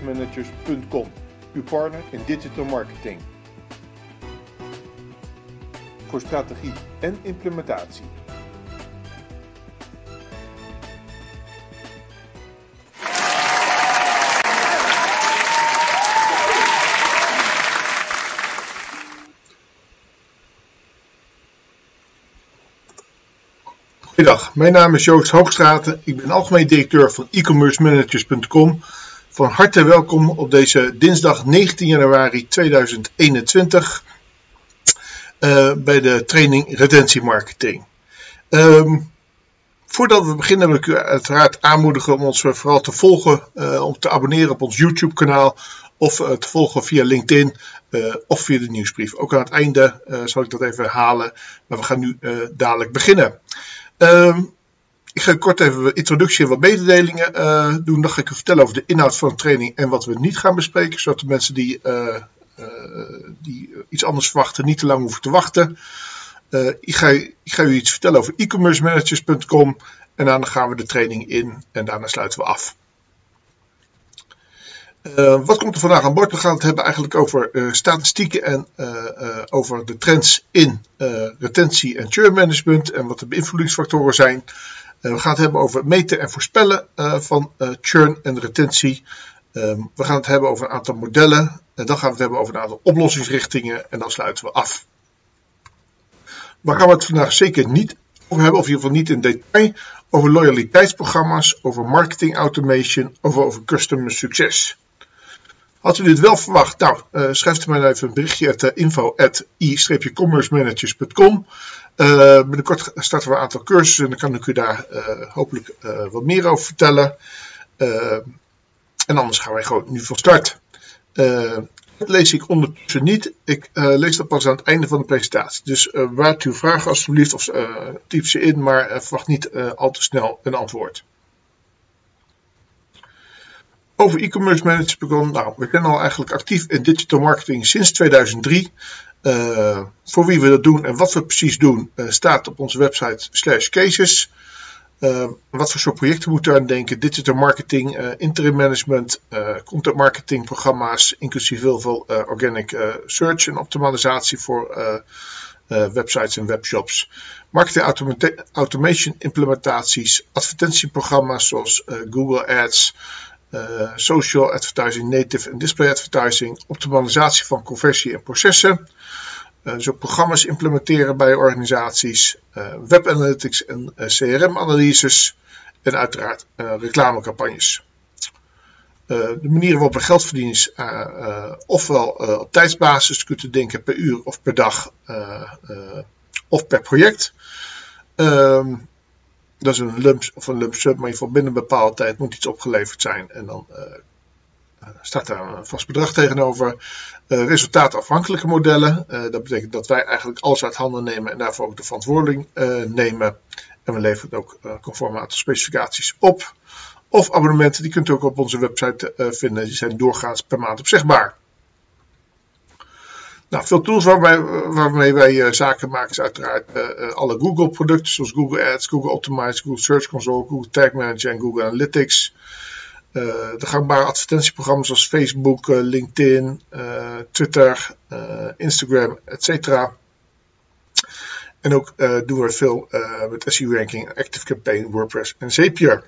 e-commercemanagers.com, uw partner in digital marketing. Voor strategie en implementatie. Goedendag, mijn naam is Joost Hoogstraten. Ik ben algemeen directeur van e-commercemanagers.com. Van harte welkom op deze dinsdag 19 januari 2021 uh, bij de training Retentie Marketing. Um, voordat we beginnen wil ik u uiteraard aanmoedigen om ons vooral te volgen, uh, om te abonneren op ons YouTube kanaal of uh, te volgen via LinkedIn of via de nieuwsbrief. Ook aan het einde zal ik dat even herhalen, maar we gaan nu dadelijk beginnen. Um, ik ga kort even een introductie en wat mededelingen uh, doen. Dan ga ik u vertellen over de inhoud van de training en wat we niet gaan bespreken. Zodat de mensen die, uh, uh, die iets anders verwachten niet te lang hoeven te wachten. ik, ga, ik ga u iets vertellen over e-commercemanagers.com. En daarna gaan we de training in en daarna sluiten we af. wat komt er vandaag aan boord? We gaan het hebben eigenlijk over statistieken en over de trends in retentie en churn management. En wat de beïnvloedingsfactoren zijn. Uh, we gaan het hebben over meten en voorspellen uh, van uh, churn en retentie. Um, we gaan het hebben over een aantal modellen. En dan gaan we het hebben over een aantal oplossingsrichtingen. En dan sluiten we af. Waar gaan we het vandaag zeker niet over hebben, of in ieder geval niet in detail. Over loyaliteitsprogramma's, over marketing automation, over, over customer succes. Had u dit wel verwacht? Nou, uh, schrijf er maar even een berichtje at info at i-commercemanagers.com. Uh, binnenkort starten we een aantal cursussen en dan kan ik u daar uh, hopelijk uh, wat meer over vertellen. en anders gaan wij gewoon nu van start. dat lees ik ondertussen niet. Ik lees dat pas aan het einde van de presentatie. Dus waart uw vragen alstublieft of typ ze in, maar verwacht niet al te snel een antwoord. Over e-commerce management. Nou, we zijn al eigenlijk actief in digital marketing sinds 2003. Uh, voor wie we dat doen en wat we precies doen, uh, staat op onze website slash cases. Uh, wat voor soort projecten moeten we aan denken? Digital marketing, interim management, content marketing programma's, inclusief heel veel organic search en optimalisatie voor websites en webshops. Marketing automation implementaties, advertentieprogramma's zoals Google Ads, social advertising, native en display advertising, optimalisatie van conversie en processen, dus ook programma's implementeren bij organisaties, uh, web analytics en CRM-analyses en uiteraard reclamecampagnes. de manieren waarop we geld verdienen is ofwel op tijdsbasis, kunt denken per uur of per dag of per project. Ehm, dat is een lump of een lump sum, maar in ieder geval binnen een bepaalde tijd moet iets opgeleverd zijn. En dan staat daar een vast bedrag tegenover. Uh, resultaatafhankelijke modellen. Uh, dat betekent dat wij eigenlijk alles uit handen nemen en daarvoor ook de verantwoording nemen. En we leveren ook conform aantal specificaties op. Of abonnementen, die kunt u ook op onze website vinden. Die zijn doorgaans per maand opzegbaar. Nou, veel tools waarbij, waarmee wij zaken maken is uiteraard alle Google producten zoals Google Ads, Google Optimize, Google Search Console, Google Tag Manager en Google Analytics. Uh, de gangbare advertentieprogramma's zoals Facebook, LinkedIn, Twitter, Instagram, etc. En ook doen we veel met SEO Ranking, Active Campaign, WordPress en Zapier.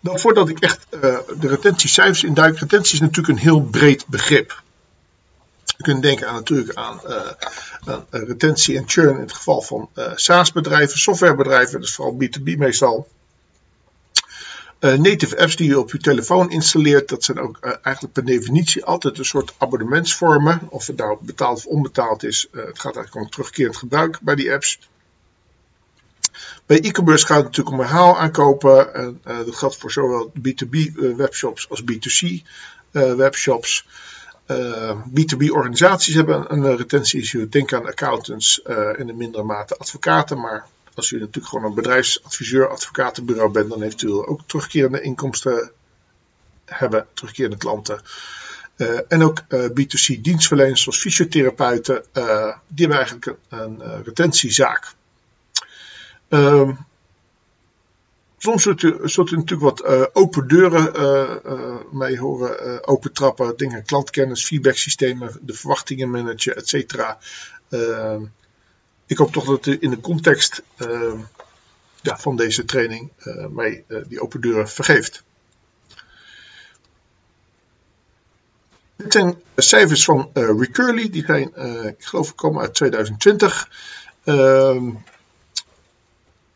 Dan voordat ik echt uh, de retentiecijfers induik. Retentie is natuurlijk een heel breed begrip. Je kunt denken aan, natuurlijk aan, uh, uh, retentie en churn in het geval van SaaS-bedrijven, softwarebedrijven, dus vooral B2B meestal. Native apps die je op je telefoon installeert, dat zijn ook eigenlijk per definitie altijd een soort abonnementsvormen. Of het nou betaald of onbetaald is, het gaat eigenlijk om terugkerend gebruik bij die apps. Bij e-commerce gaat het natuurlijk om herhaal aankopen. En, dat geldt voor zowel B2B uh, webshops als B2C uh, webshops. B2B organisaties hebben een, een retentie-issue. Denk aan accountants en in mindere mate advocaten. Maar als u natuurlijk gewoon een bedrijfsadviseur, advocatenbureau bent, dan heeft u ook terugkerende inkomsten hebben, terugkerende klanten. Uh, en ook uh, B2C dienstverleners zoals fysiotherapeuten, uh, die hebben eigenlijk een, retentiezaak. Um, Soms zult u, zult u natuurlijk wat open deuren mee horen, open trappen, dingen, klantkennis, feedbacksystemen, de verwachtingen managen, et cetera. Ik hoop toch dat u in de context ja, van deze training mij die open deuren vergeeft. Dit zijn cijfers van Recurly, die zijn, ik geloof, komen uit 2020. Ehm,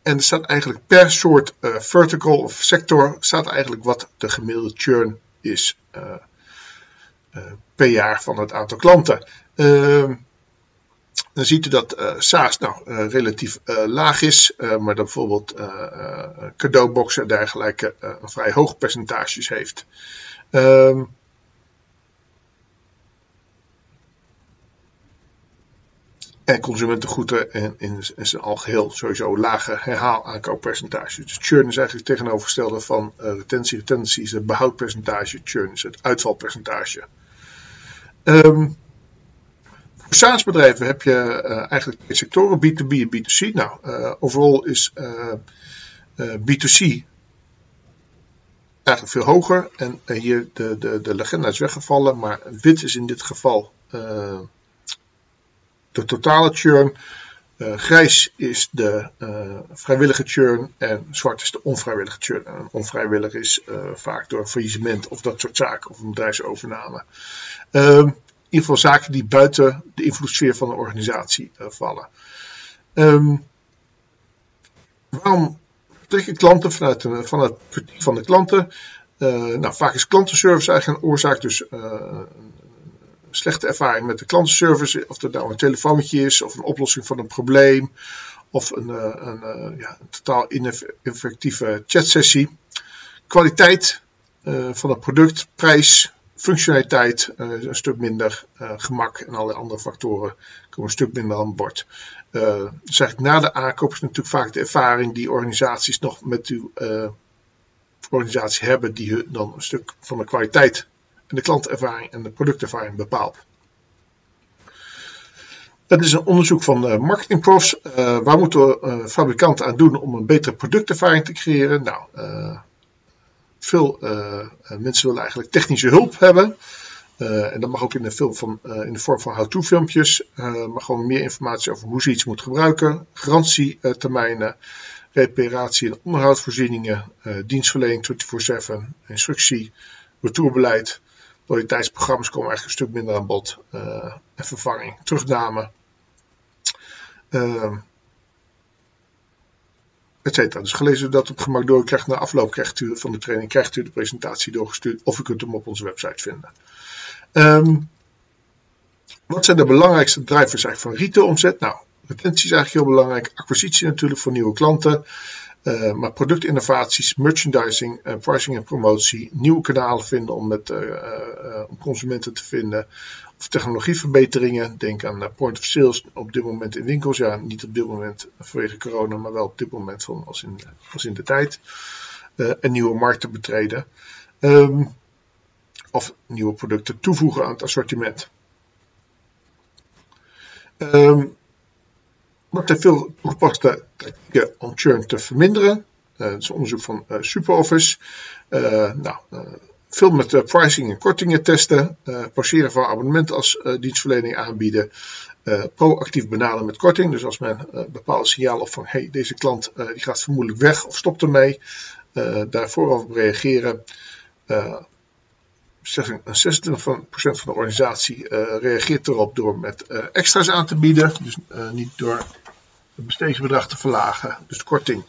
en er staat eigenlijk per soort vertical of sector, staat eigenlijk wat de gemiddelde churn is per jaar van het aantal klanten. Ehm, dan ziet u dat uh, SaaS nou, relatief laag is, maar dat bijvoorbeeld cadeauboxen en dergelijke een vrij hoog percentages heeft. Ehm, En consumentengoederen in, in, zijn algeheel sowieso lage herhaalaankooppercentage. Dus churn is eigenlijk het tegenovergestelde van retentie. Retentie is het behoudpercentage, churn is het uitvalpercentage. Um, voor heb je uh, eigenlijk twee sectoren, B2B en B2C. Nou, uh, overal is B2C eigenlijk veel hoger. En hier de, de, de legenda is weggevallen, maar wit is in dit geval de totale churn. Grijs is de vrijwillige churn en zwart is de onvrijwillige churn. En onvrijwillig is vaak door faillissement of dat soort zaken of een bedrijfsovername. Ehm, ieder geval zaken die buiten de invloedssfeer van de organisatie vallen. Um, waarom trekken klanten vanuit, de, het perspectief van de klanten? nou, vaak is klantenservice eigenlijk een oorzaak, dus slechte ervaring met de klantenservice. Of dat nou een telefoontje is, of een oplossing van een probleem. Of een, eh, een, eh, ja, een totaal ineffectieve chatsessie. Kwaliteit van het product, prijs, functionaliteit, uh, een stuk minder gemak en alle andere factoren komen een stuk minder aan boord. dus eigenlijk na de aankoop is natuurlijk vaak de ervaring die organisaties nog met uw organisatie hebben, die dan een stuk van de kwaliteit en de klantervaring en de productervaring bepaalt. Dat is een onderzoek van marketingprofs. Waar moeten uh, fabrikanten aan doen om een betere productervaring te creëren? Nou, veel mensen willen eigenlijk technische hulp hebben. en dat mag ook in de, van, in de vorm van how-to filmpjes. maar gewoon meer informatie over hoe ze iets moet gebruiken. Garantietermijnen, reparatie- en onderhoudsvoorzieningen, dienstverlening 24-7, instructie, retourbeleid. Loyaliteitsprogramma's komen eigenlijk een stuk minder aan bod. En vervanging, terugname. Etcetera. Dus gelezen dat op gemak door, krijgt na afloop krijgt u van de training krijgt u de presentatie doorgestuurd of u kunt hem op onze website vinden. Um, wat zijn de belangrijkste drivers eigenlijk van retail omzet? Nou, retentie is eigenlijk heel belangrijk. Acquisitie natuurlijk voor nieuwe klanten. Uh, maar productinnovaties, merchandising, uh, pricing en promotie, nieuwe kanalen vinden om, met, uh, om consumenten te vinden. Of technologieverbeteringen, denk aan point of sales op dit moment in winkels. Ja, niet op dit moment vanwege corona, maar wel op dit moment als, in, de tijd. en nieuwe markten betreden. Um, of nieuwe producten toevoegen aan het assortiment. Um, er veel toegepaste tactieken om churn te verminderen. Uh, dat is onderzoek van uh, SuperOffice. Uh, nou, veel met pricing en kortingen testen. passeren van abonnementen als dienstverlening aanbieden. proactief benaderen met korting. Dus als men een bepaald signaal of van hey, deze klant die gaat vermoedelijk weg of stopt ermee. daar vooraf op reageren. 26% van de organisatie reageert erop door met extra's aan te bieden. Dus niet door het besteedingsbedrag te verlagen, dus korting,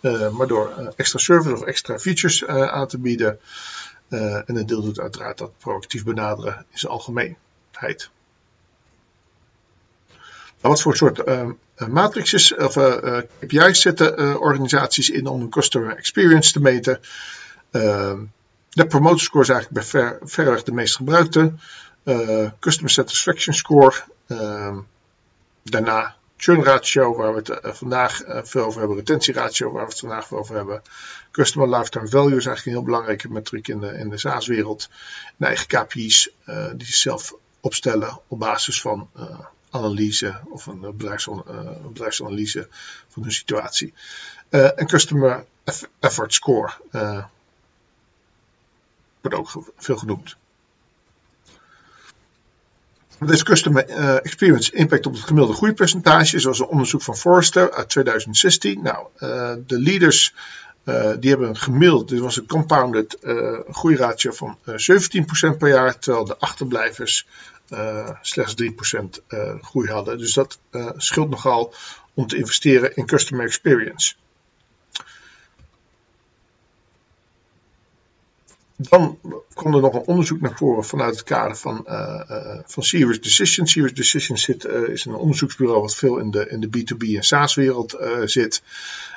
uh, maar door uh, extra service of extra features uh, aan te bieden. en een deel doet uiteraard dat proactief benaderen in zijn algemeenheid. Nou, wat voor soort matrices of KPI's zetten organisaties in om hun customer experience te meten? de promoter score is eigenlijk bij ver, verreweg de meest gebruikte. customer satisfaction score. daarna churn ratio, waar we het eh, vandaag uh, veel over hebben, retentieratio, waar we het vandaag veel over hebben. Customer lifetime value is eigenlijk een heel belangrijke metriek in de, in de SaaS-wereld. En eigen KPI's uh, die ze zelf opstellen op basis van analyse of een bedrijfsanalyse van hun situatie. en Customer Effort Score wordt ook veel genoemd. Deze Customer Experience Impact op het gemiddelde groeipercentage, zoals een onderzoek van Forrester uit 2016. Nou, de leaders uh, die hebben een gemiddeld, dit was een compounded uh, groeiratio van uh, 17% per jaar, terwijl de achterblijvers slechts 3% groei hadden. Dus dat scheelt nogal om te investeren in customer experience. Dan kwam er nog een onderzoek naar voren vanuit het kader van, van Serious Decisions. Serious Decisions zit, is een onderzoeksbureau wat veel in de, in de B2B en SaaS-wereld zit.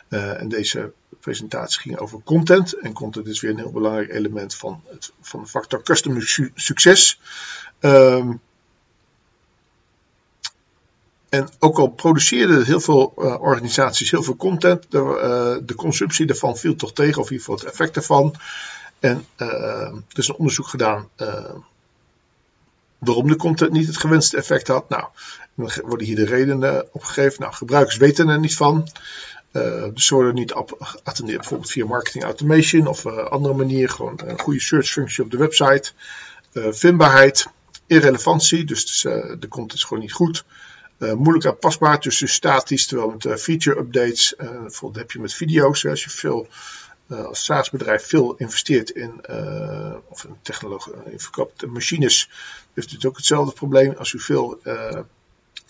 En deze presentatie ging over content. En content is weer een heel belangrijk element van, het, van de factor customer su succes. Um, en ook al produceerden heel veel organisaties heel veel content, de, de, consumptie daarvan viel toch tegen, of in ieder geval het effect daarvan. En er is een onderzoek gedaan waarom de content niet het gewenste effect had. Nou, dan worden hier de redenen opgegeven. Nou, gebruikers weten er niet van. Uh, dus ze worden niet geattendeerd bijvoorbeeld via marketing automation of uh, andere manier. Gewoon een goede search functie op de website. Vindbaarheid, irrelevantie, dus de content is gewoon niet goed. moeilijk aanpasbaar, dus, dus statisch, terwijl met feature updates, bijvoorbeeld heb je met video's, als je veel als SaaS-bedrijf veel investeert in, of in technologie, in verkoopt machines, heeft het ook hetzelfde probleem. Als u veel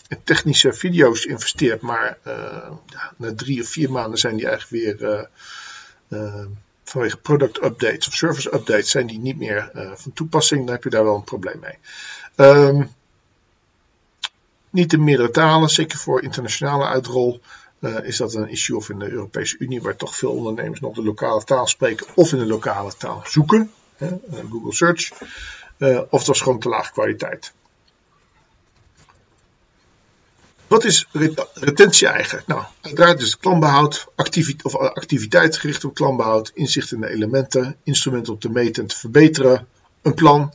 in technische video's investeert, maar uh, na drie of vier maanden zijn die eigenlijk weer uh, uh, vanwege product updates of service updates zijn die niet meer van toepassing. Dan heb je daar wel een probleem mee. Um, niet in meerdere talen, zeker voor internationale uitrol. Is dat een issue of in de Europese Unie, waar toch veel ondernemers nog de lokale taal spreken of in de lokale taal zoeken, Google Search, of dat is gewoon te laag kwaliteit. Wat is retentie eigenlijk? Nou, uiteraard is het klantbehoud, activiteit, of activiteit gericht op klantbehoud, inzicht in de elementen, instrumenten om te meten en te verbeteren, een plan,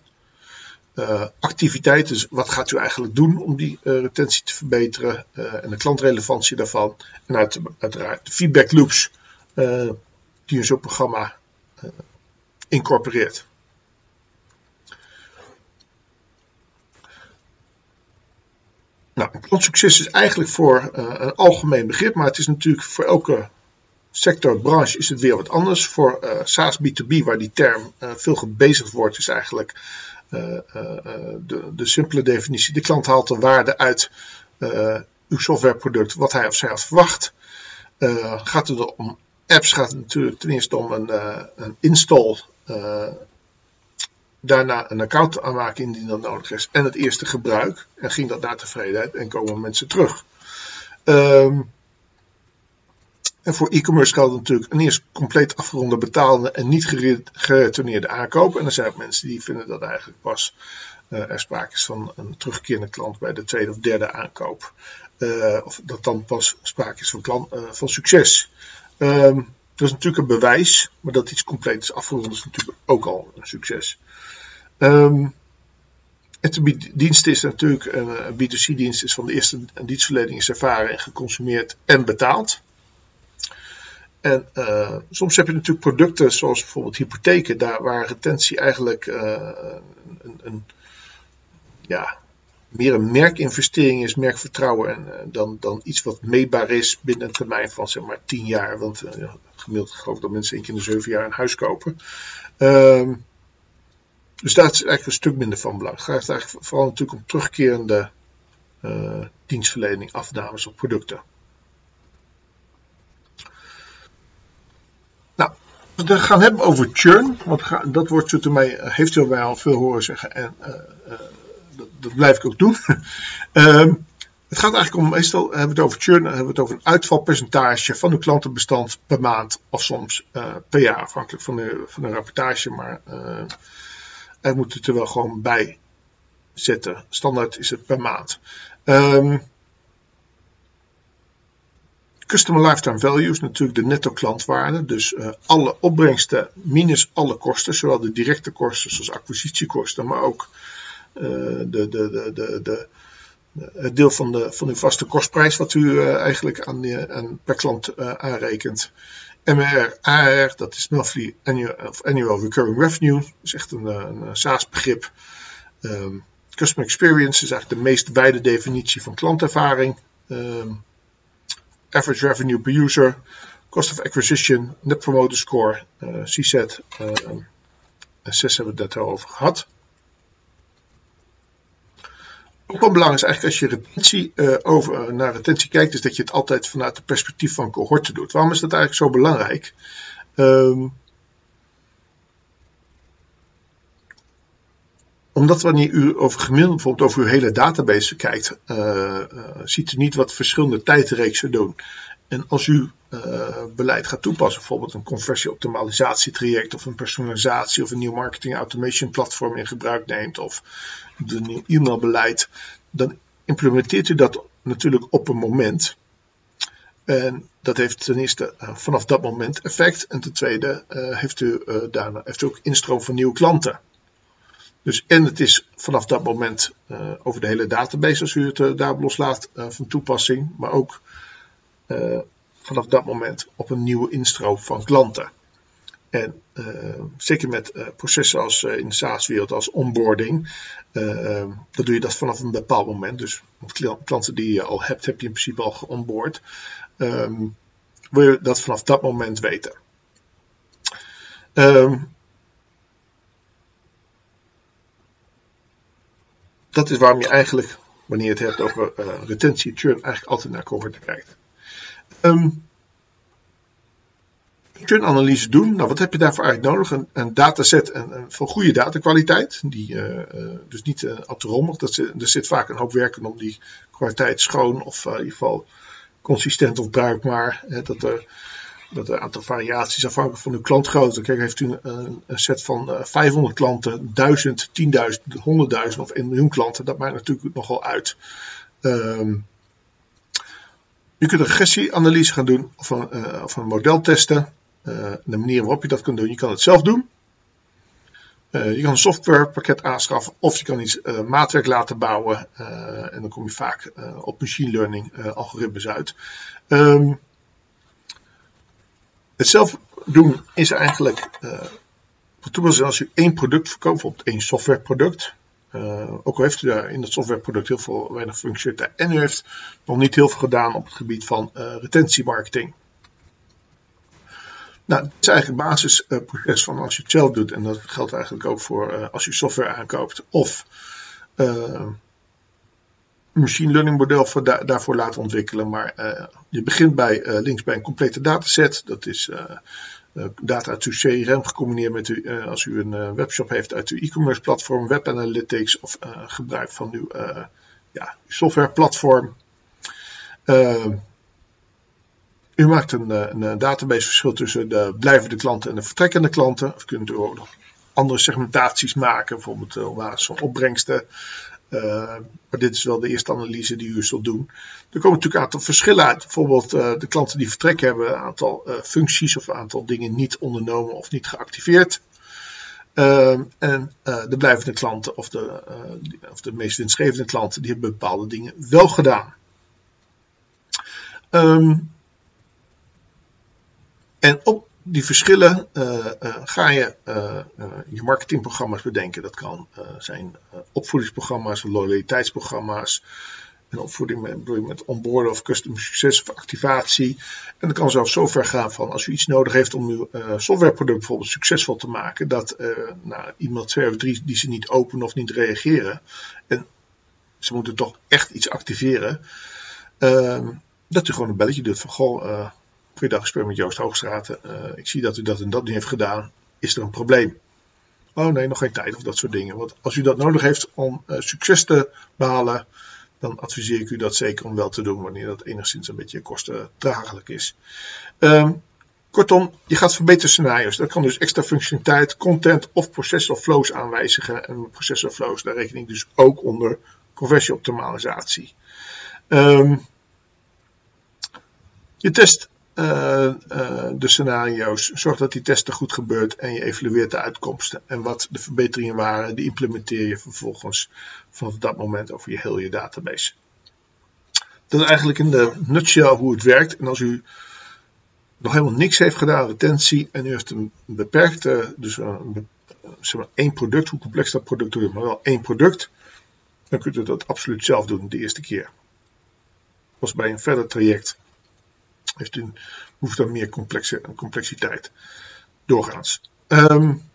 uh, activiteit, dus wat gaat u eigenlijk doen om die uh, retentie te verbeteren uh, en de klantrelevantie daarvan. En uit, uiteraard de feedback loops die een zo'n programma incorporeert. Nou, klantsucces is eigenlijk voor een algemeen begrip, maar het is natuurlijk voor elke sector, branche is het weer wat anders. Voor SaaS B2B, waar die term veel gebezigd wordt, is eigenlijk de, de simpele definitie. De klant haalt de waarde uit uw softwareproduct wat hij of zij had verwacht. gaat het om apps, gaat het natuurlijk ten eerste om een, een install daarna een account aanmaken indien dat nodig is. En het eerste gebruik. En ging dat naar tevredenheid en komen mensen terug. Um, en voor e-commerce geldt natuurlijk een eerst compleet afgeronde betaalde en niet geretourneerde aankoop. En er zijn ook mensen die vinden dat eigenlijk pas uh, er sprake is van een terugkerende klant bij de tweede of derde aankoop. Uh, of dat dan pas sprake is van, klant, uh, van succes. Um, dat is natuurlijk een bewijs, maar dat iets compleet is afgerond is natuurlijk ook al een succes. Um, het dienst is natuurlijk een B2C-dienst is van de eerste dienstverlening is ervaren en geconsumeerd en betaald. En uh, soms heb je natuurlijk producten zoals bijvoorbeeld hypotheken, daar waar retentie eigenlijk uh, een, een, ja, meer een merkinvestering is, merkvertrouwen, en, uh, dan, dan iets wat meetbaar is binnen een termijn van zeg maar 10 jaar. Want gemiddeld geloof ik dat mensen één keer in de 7 jaar een huis kopen. Ehm, dus daar is eigenlijk een stuk minder van belang. Het gaat eigenlijk vooral natuurlijk om terugkerende dienstverlening, afnames op producten. We gaan hebben over churn. Want dat wordt zo mij, eh, heeft u mij al veel horen zeggen. En uh, uh, dat, dat, blijf ik ook doen. Ehm, het gaat eigenlijk om, meestal hebben we het over churn, hebben we het over een uitvalpercentage van uw klantenbestand per maand of soms per jaar, afhankelijk van de, van de rapportage. Maar er moet het er wel gewoon bij zetten. Standaard is het per maand. Um, Customer Lifetime Value is natuurlijk de netto klantwaarde. Dus uh, alle opbrengsten minus alle kosten. Zowel de directe kosten zoals acquisitiekosten. Maar ook uh, de, de, de, de, de het deel van, de, van uw vaste kostprijs wat u eigenlijk aan, aan, per klant aanrekent. MR, AR, dat is Monthly Annual, annual Recurring Revenue, dat is echt een, een SaaS-begrip. Um, Customer Experience is eigenlijk de meest wijde definitie van klantervaring. Um, average Revenue per User, Cost of Acquisition, Net Promoter Score, uh, CSAT, uh, en 6 hebben we het net over gehad. Ook wel belangrijk is eigenlijk als je retentie, uh, over, naar retentie kijkt, is dat je het altijd vanuit het perspectief van cohorten doet. Waarom is dat eigenlijk zo belangrijk? Um, omdat wanneer u over gemiddeld bijvoorbeeld over uw hele database kijkt, uh, uh, ziet u niet wat verschillende tijdreeksen doen. En als u uh, beleid gaat toepassen, bijvoorbeeld een conversieoptimalisatietraject of een personalisatie of een nieuw marketing automation platform in gebruik neemt of een nieuw e-mailbeleid, dan implementeert u dat natuurlijk op een moment. En dat heeft ten eerste vanaf dat moment effect. En ten tweede heeft, u, daarna, heeft u ook instroom van nieuwe klanten. Dus en het is vanaf dat moment uh, over de hele database, als u het uh, daar loslaat, uh, van toepassing. Maar ook vanaf dat moment op een nieuwe instroom van klanten. En zeker met processen als in de SaaS-wereld als onboarding, dan doe je dat vanaf een bepaald moment. Dus klanten die je al hebt, heb je in principe al geonboard. Um, wil je dat vanaf dat moment weten. Um, dat is waarom je eigenlijk, wanneer je het hebt over uh, retentie, churn, eigenlijk altijd naar cohorten kijkt. Um, churn-analyse doen, nou wat heb je daarvoor eigenlijk nodig? Een, een dataset en, van goede datakwaliteit, die, uh, uh, dus niet uh. Dat er zit vaak een hoop werken om die kwaliteit schoon of in ieder geval consistent of bruikbaar. Hè, dat er dat een aantal variaties afhankelijk van uw klantgrootte. Kijk, heeft u een, een set van 500 eh, klanten, 1000, 10.000, 100.000 of 1 miljoen klanten, dat maakt natuurlijk nogal uit. Um, je kunt een regressieanalyse gaan doen of een, uh, of model testen. Uh, de manier waarop je dat kunt doen, je kan het zelf doen. Je kan een softwarepakket aanschaffen of je kan iets maatwerk laten bouwen. En dan kom je vaak op machine learning algoritmes uit. Um, het zelf doen is eigenlijk uh, als u één product verkoopt, bijvoorbeeld één softwareproduct. Uh, ook al heeft u daar in dat softwareproduct heel veel weinig functionaliteit en u heeft nog niet heel veel gedaan op het gebied van uh, retentiemarketing. Nou, dat is eigenlijk het basisproces van als je het zelf doet en dat geldt eigenlijk ook voor als je software aankoopt of machine learning model voor da daarvoor laten ontwikkelen. Maar uh, je begint bij uh, links bij een complete dataset. Dat is uh, data uit uw CRM gecombineerd met u, als u een webshop heeft uit uw e-commerce platform, web analytics of gebruik van uw ja, softwareplatform. u maakt een, een database verschil tussen de blijvende klanten en de vertrekkende klanten. Of kunt u ook nog andere segmentaties maken, bijvoorbeeld op basis van opbrengsten. Uh, maar dit is wel de eerste analyse die u zult doen. Er komen natuurlijk een aantal verschillen uit. Bijvoorbeeld uh, de klanten die vertrekken hebben een aantal uh, functies of een aantal dingen niet ondernomen of niet geactiveerd. en de blijvende klanten of de, of de meest winstgevende klanten die hebben bepaalde dingen wel gedaan. Um, en op die verschillen uh, uh, ga je uh, je marketingprogramma's bedenken. Dat kan zijn opvoedingsprogramma's, loyaliteitsprogramma's. En opvoeding met, bedoel of customer succes of activatie. En dat kan zelfs zo ver gaan van als u iets nodig heeft om uw softwareproduct bijvoorbeeld succesvol te maken. Dat nou, iemand twee of drie die ze niet openen of niet reageren. En ze moeten toch echt iets activeren. Ehm, dat u gewoon een belletje doet van goh Goeiedag, ik spreek met Joost Hoogstraten. Uh, ik zie dat u dat en dat niet heeft gedaan. Is er een probleem? Oh nee, nog geen tijd of dat soort dingen. Want als u dat nodig heeft om uh, succes te behalen, dan adviseer ik u dat zeker om wel te doen wanneer dat enigszins een beetje kostendragelijk is. Um, kortom, je gaat verbeteren scenario's. Dat kan dus extra functionaliteit, content of processor flows aanwijzigen. En processor flows, daar reken ik dus ook onder conversieoptimalisatie. Um, je test uh, de scenario's. Zorg dat die testen goed gebeurt en je evalueert de uitkomsten. En wat de verbeteringen waren, die implementeer je vervolgens vanaf dat moment over je heel je database. dat is eigenlijk in de nutshell hoe het werkt. En als u nog helemaal niks heeft gedaan, retentie, en u heeft een beperkte, dus een, zeg maar één product, hoe complex dat product is, maar wel één product, dan kunt u dat absoluut zelf doen de eerste keer. Als bij een verder traject heeft u, hoeft dan meer complexe, complexiteit doorgaans. Um,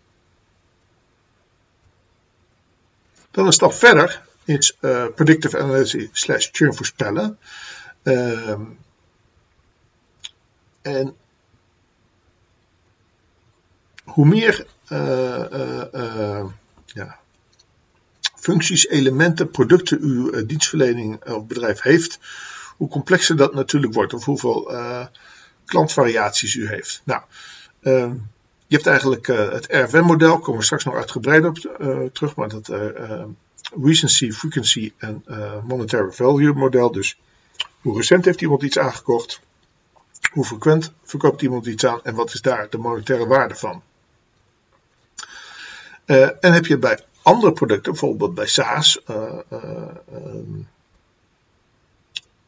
dan een stap verder is uh, predictive analysis slash churn voorspellen. Um, en hoe meer uh, uh, ja, functies, elementen, producten uw dienstverlening of bedrijf heeft, hoe complexer dat natuurlijk wordt of hoeveel klantvariaties u heeft. Nou, ehm, je hebt eigenlijk het RFM-model, komen we straks nog uitgebreid op terug, maar dat recency, frequency en monetary value model. Dus hoe recent heeft iemand iets aangekocht? Hoe frequent verkoopt iemand iets aan en wat is daar de monetaire waarde van? En heb je bij andere producten, bijvoorbeeld bij SaaS, uh,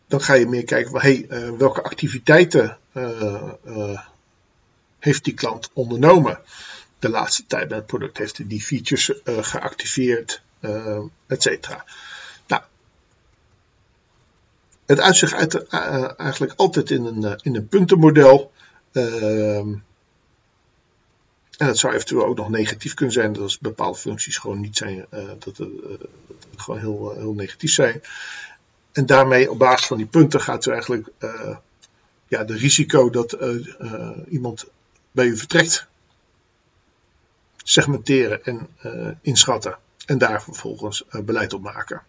dan ga je meer kijken van hey, welke activiteiten heeft die klant ondernomen de laatste tijd met het product? Heeft hij die features geactiveerd, et cetera? Het uitzicht uit, uh, eigenlijk altijd in een, uh, in een puntenmodel. Uh, en het zou eventueel ook nog negatief kunnen zijn, dat als bepaalde functies gewoon niet zijn, uh, dat, het gewoon heel, heel negatief zijn. En daarmee op basis van die punten gaat u eigenlijk ja, de risico dat iemand bij u vertrekt segmenteren en inschatten. En daar vervolgens beleid op maken.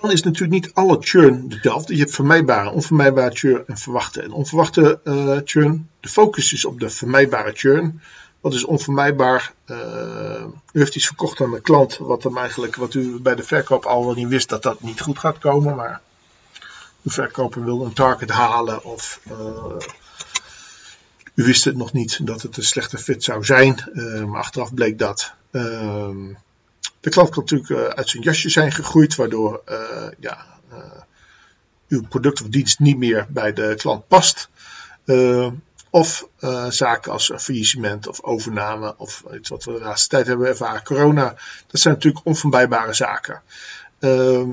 dan is natuurlijk niet alle churn dezelfde. Je hebt vermijdbare, onvermijdbare churn en verwachte. En onverwachte uh, churn, de focus is op de vermijdbare churn. Wat is onvermijdbaar? Uh, u heeft iets verkocht aan de klant, wat, hem eigenlijk, wat u bij de verkoop al wel niet wist dat dat niet goed gaat komen. Maar de verkoper wil een target halen of uh, u wist het nog niet dat het een slechte fit zou zijn. maar achteraf bleek dat. Ehm, de klant kan natuurlijk uit zijn jasje zijn gegroeid, waardoor ja, uw product of dienst niet meer bij de klant past. Of zaken als faillissement of overname of iets wat we de laatste tijd hebben ervaren, corona. Dat zijn natuurlijk onvermijdbare zaken. Ehm,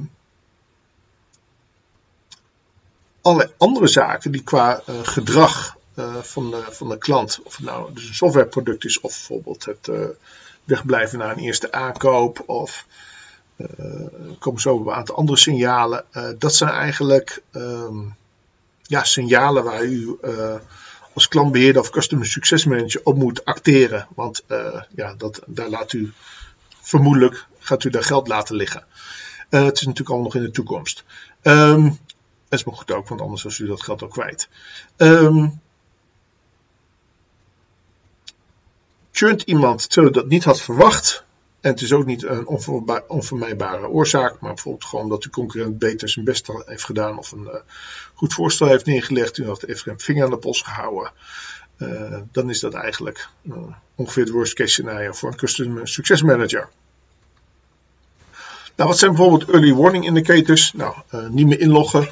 allerlei andere zaken die qua gedrag van, de, van de klant, of het nou dus een softwareproduct is of bijvoorbeeld het wegblijven naar een eerste aankoop of uh, komen zo een aantal andere signalen. Uh, dat zijn eigenlijk um, ja, signalen waar u uh, als klantbeheerder of customer success manager op moet acteren. Want ja, dat, daar laat u vermoedelijk gaat u daar geld laten liggen. het is natuurlijk allemaal nog in de toekomst. Um, dat is maar goed ook, want anders was u dat geld ook kwijt. Um, iemand terwijl dat niet had verwacht. En het is ook niet een onvermijdbare oorzaak, maar bijvoorbeeld gewoon dat de concurrent beter zijn best heeft gedaan of een uh, goed voorstel heeft neergelegd. U had een vinger aan de pols gehouden. Uh, dan is dat eigenlijk uh, ongeveer het worst case scenario voor een customer success manager. Nou, wat zijn bijvoorbeeld early warning indicators? Nou, niet meer inloggen,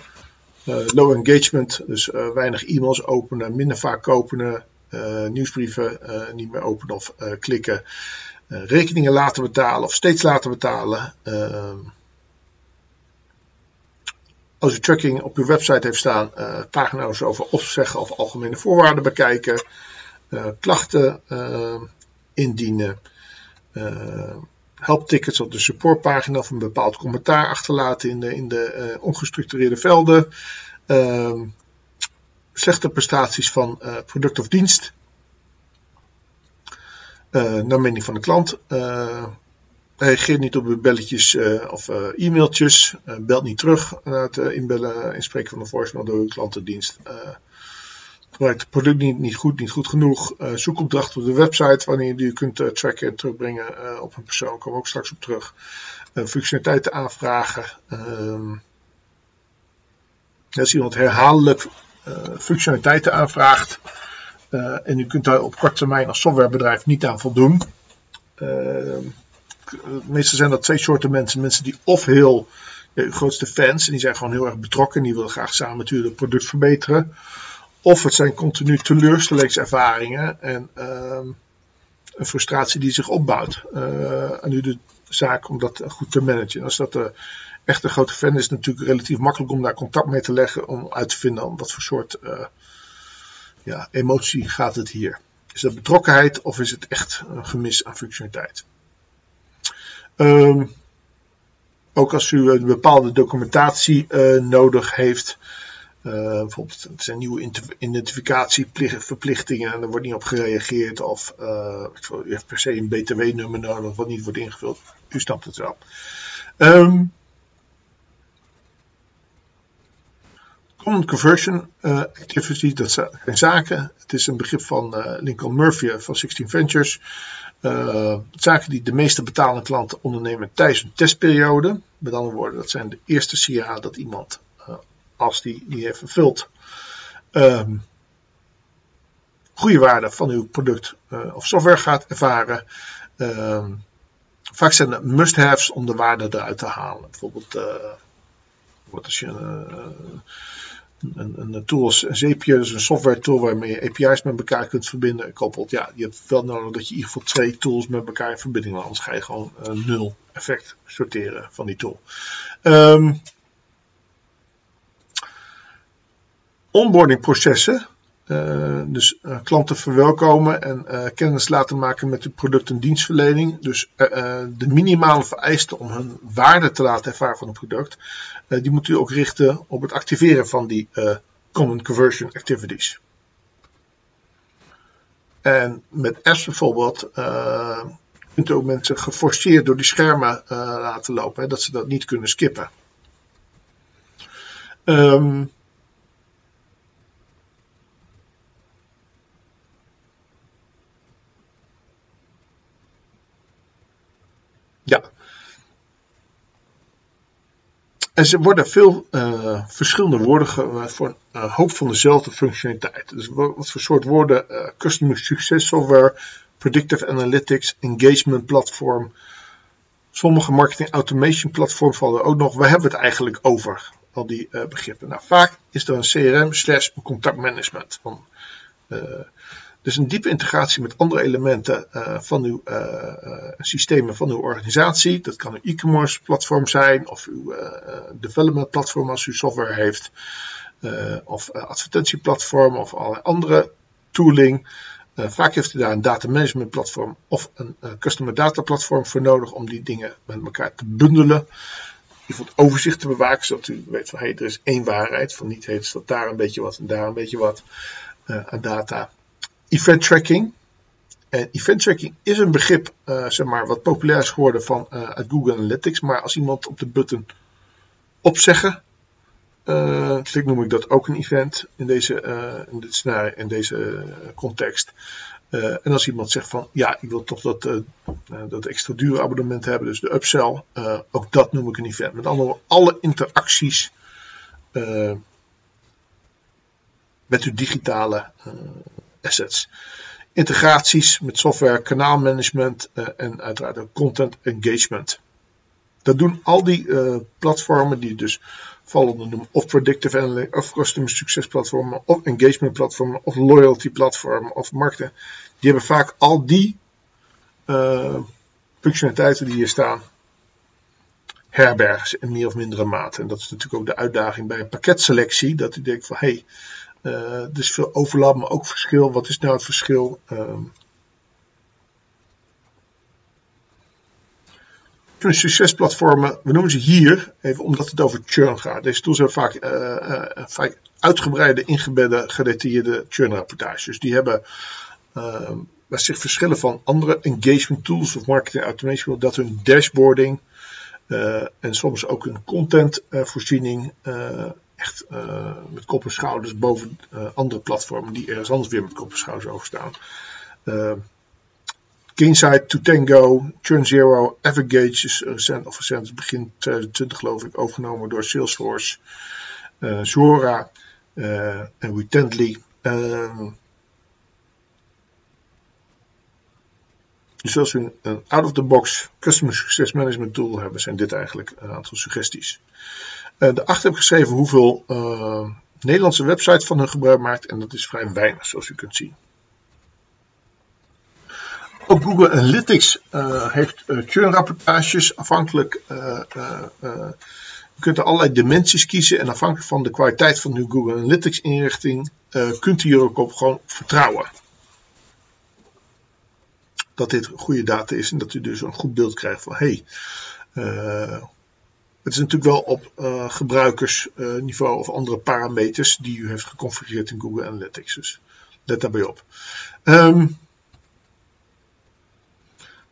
low engagement, dus weinig e-mails openen, minder vaak uh, nieuwsbrieven niet meer openen of klikken. Rekeningen laten betalen of steeds laten betalen. Ehm, als u tracking op uw website heeft staan, pagina's over opzeggen of algemene voorwaarden bekijken. klachten ehm, indienen. helptickets op de supportpagina of een bepaald commentaar achterlaten in de, in de ongestructureerde velden. Ehm, slechte prestaties van product of dienst. Uh, naar mening van de klant. Uh, reageert niet op uw belletjes of e-mailtjes. belt niet terug na het inbellen, inspreken van de voicemail door uw klantendienst. gebruikt het product niet, niet goed, niet goed genoeg. zoekopdracht op de website wanneer je die kunt tracken en terugbrengen op een persoon. Komen we ook straks op terug. functionaliteiten aanvragen. Ehm, als iemand herhaaldelijk eh, functionaliteiten aanvraagt. Eh, en u kunt daar op korte termijn als softwarebedrijf niet aan voldoen. Eh, meestal zijn dat twee soorten mensen. Mensen die of heel de grootste fans en die zijn gewoon heel erg betrokken en die willen graag samen natuurlijk het product verbeteren. Of het zijn continu teleurstellingservaringen en ehm, een frustratie die zich opbouwt. En nu de zaak om dat goed te managen. Als dat uh, echt een grote fan is, natuurlijk relatief makkelijk om daar contact mee te leggen. Om uit te vinden om wat voor soort ja, emotie gaat het hier. Is dat betrokkenheid of is het echt een gemis aan functionaliteit? Um, ook als u een bepaalde documentatie uh, nodig heeft. Uh, bijvoorbeeld, het zijn nieuwe identificatieverplichtingen en er wordt niet op gereageerd. Of uh, u heeft per se een BTW-nummer nodig wat niet wordt ingevuld. U snapt het wel. Um, Common Conversion uh, Activity, dat zijn zaken. Het is een begrip van uh, Lincoln Murphy van 16 Ventures. Zaken die de meeste betalende klanten ondernemen tijdens een testperiode. Met andere woorden, dat zijn de eerste signalen dat iemand, als die die heeft vervuld, um, goede waarde van uw product of software gaat ervaren. Um, vaak zijn het must-haves om de waarde eruit te halen. Bijvoorbeeld, wat als je een tool als Zapier, dus een software tool waarmee je API's met elkaar kunt verbinden, koppelt. Ja, je hebt wel nodig dat je in ieder geval twee tools met elkaar in verbinding hebt. Anders ga je gewoon uh, nul effect sorteren van die tool. Um, onboarding processen. Uh, dus uh, klanten verwelkomen en uh, kennis laten maken met de product- en dienstverlening. Dus de minimale vereisten om hun waarde te laten ervaren van het product, die moet u ook richten op het activeren van die Common Conversion Activities. En met apps bijvoorbeeld kunt u ook mensen geforceerd door die schermen laten lopen, hè, dat ze dat niet kunnen skippen. Um, Ja. En ze worden veel uh, verschillende woorden gebruikt voor een uh, hoop van dezelfde functionaliteit. Dus wat voor soort woorden? Uh, customer success software, predictive analytics, engagement platform. Sommige marketing automation platform vallen ook nog. Waar hebben we het eigenlijk over? Al die begrippen. Nou, vaak is er een CRM slash contactmanagement. Van, dus een diepe integratie met andere elementen uh, van uw uh, systemen van uw organisatie. Dat kan een e-commerce platform zijn of uw development platform als u software heeft. of advertentieplatform of allerlei andere tooling. vaak heeft u daar een data management platform of een customer data platform voor nodig om die dingen met elkaar te bundelen. het overzicht te bewaken, zodat u weet van hey, er is één waarheid. Van niet heet dat daar een beetje wat en daar een beetje wat aan data event tracking. En event tracking is een begrip uh, zeg maar, wat populair is geworden van, uh, uit Google Analytics. Maar als iemand op de button opzeggen uh, klikt, noem ik dat ook een event in deze, in dit scenario, in deze context. en als iemand zegt van ja, ik wil toch dat, dat extra dure abonnement hebben, dus de upsell, ook dat noem ik een event. Met andere woorden, alle interacties met uw digitale assets. Integraties met software, kanaalmanagement uh, en uiteraard ook content engagement. Dat doen al die uh, platformen die dus vallen onder noemen of predictive analytics, of customer success platformen, of engagement platformen, of loyalty platformen, of marketing. Die hebben vaak al die uh, functionaliteiten die hier staan herbergen in meer of mindere mate. En dat is natuurlijk ook de uitdaging bij een pakketselectie. Dat u denkt van hé, hey, uh, is veel overlap, maar ook verschil. Wat is nou het verschil? Um, succesplatformen, we noemen ze hier, even omdat het over churn gaat. Deze tools hebben vaak, uh, uh, vaak uitgebreide, ingebedde, gedetailleerde churn rapportages. Dus die hebben uh, waar zich verschillen van andere engagement tools of marketing automation, dat hun dashboarding en soms ook hun contentvoorziening echt uh, met kop en schouders boven uh, andere platformen die ergens anders weer met kop en schouders over staan. Uh, Keysight, Tutango, Churn Zero, Evergage is recent, of recent begin 2020 geloof ik, overgenomen door Salesforce, Zora en Retently. Dus als u een out-of-the-box Customer Success Management tool hebben, zijn dit eigenlijk een aantal suggesties. Uh, daarachter heb geschreven hoeveel uh, Nederlandse websites van hun gebruik maakt en dat is vrij weinig, zoals u kunt zien. Ook Google Analytics uh, heeft churnrapportages afhankelijk. Uh, u kunt er allerlei dimensies kiezen en afhankelijk van de kwaliteit van uw Google Analytics inrichting kunt u er ook op gewoon vertrouwen. Dat dit goede data is en dat u dus een goed beeld krijgt van hey, het is natuurlijk wel op gebruikersniveau of andere parameters die u heeft geconfigureerd in Google Analytics. Dus let daarbij op. Um, nou,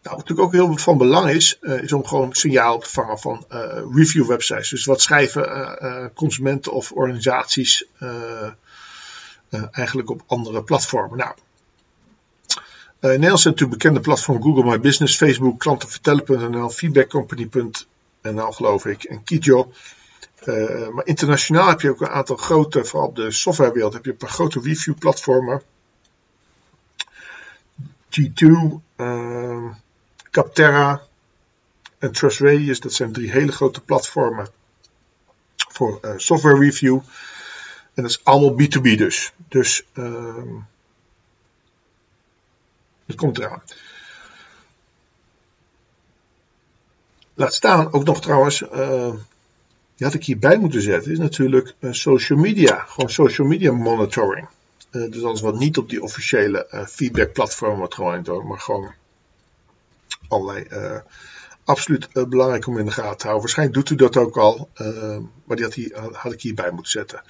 wat natuurlijk ook heel van belang is, uh, is om gewoon signaal te vangen van uh, review websites. Dus wat schrijven consumenten of organisaties eigenlijk op andere platformen. Nou, in Nederland zijn natuurlijk bekende platformen Google My Business, Facebook, klantenvertellen.nl, feedbackcompany.nl geloof ik en Kijo. maar internationaal heb je ook een aantal grote, vooral op de softwarewereld, heb je een paar grote review platformen. G2, Capterra en TrustRadius. Dat zijn drie hele grote platformen voor uh, software review. En dat is allemaal B2B dus. Dus uh, dat komt eraan. Laat staan, ook nog trouwens, die had ik hierbij moeten zetten, is natuurlijk uh, social media. Gewoon social media monitoring. Uh, dus alles wat niet op die officiële feedback platform wordt gewoon, maar gewoon allerlei absoluut belangrijk om in de gaten te houden. Waarschijnlijk doet u dat ook al, maar die had, hier, had, ik hierbij moeten zetten.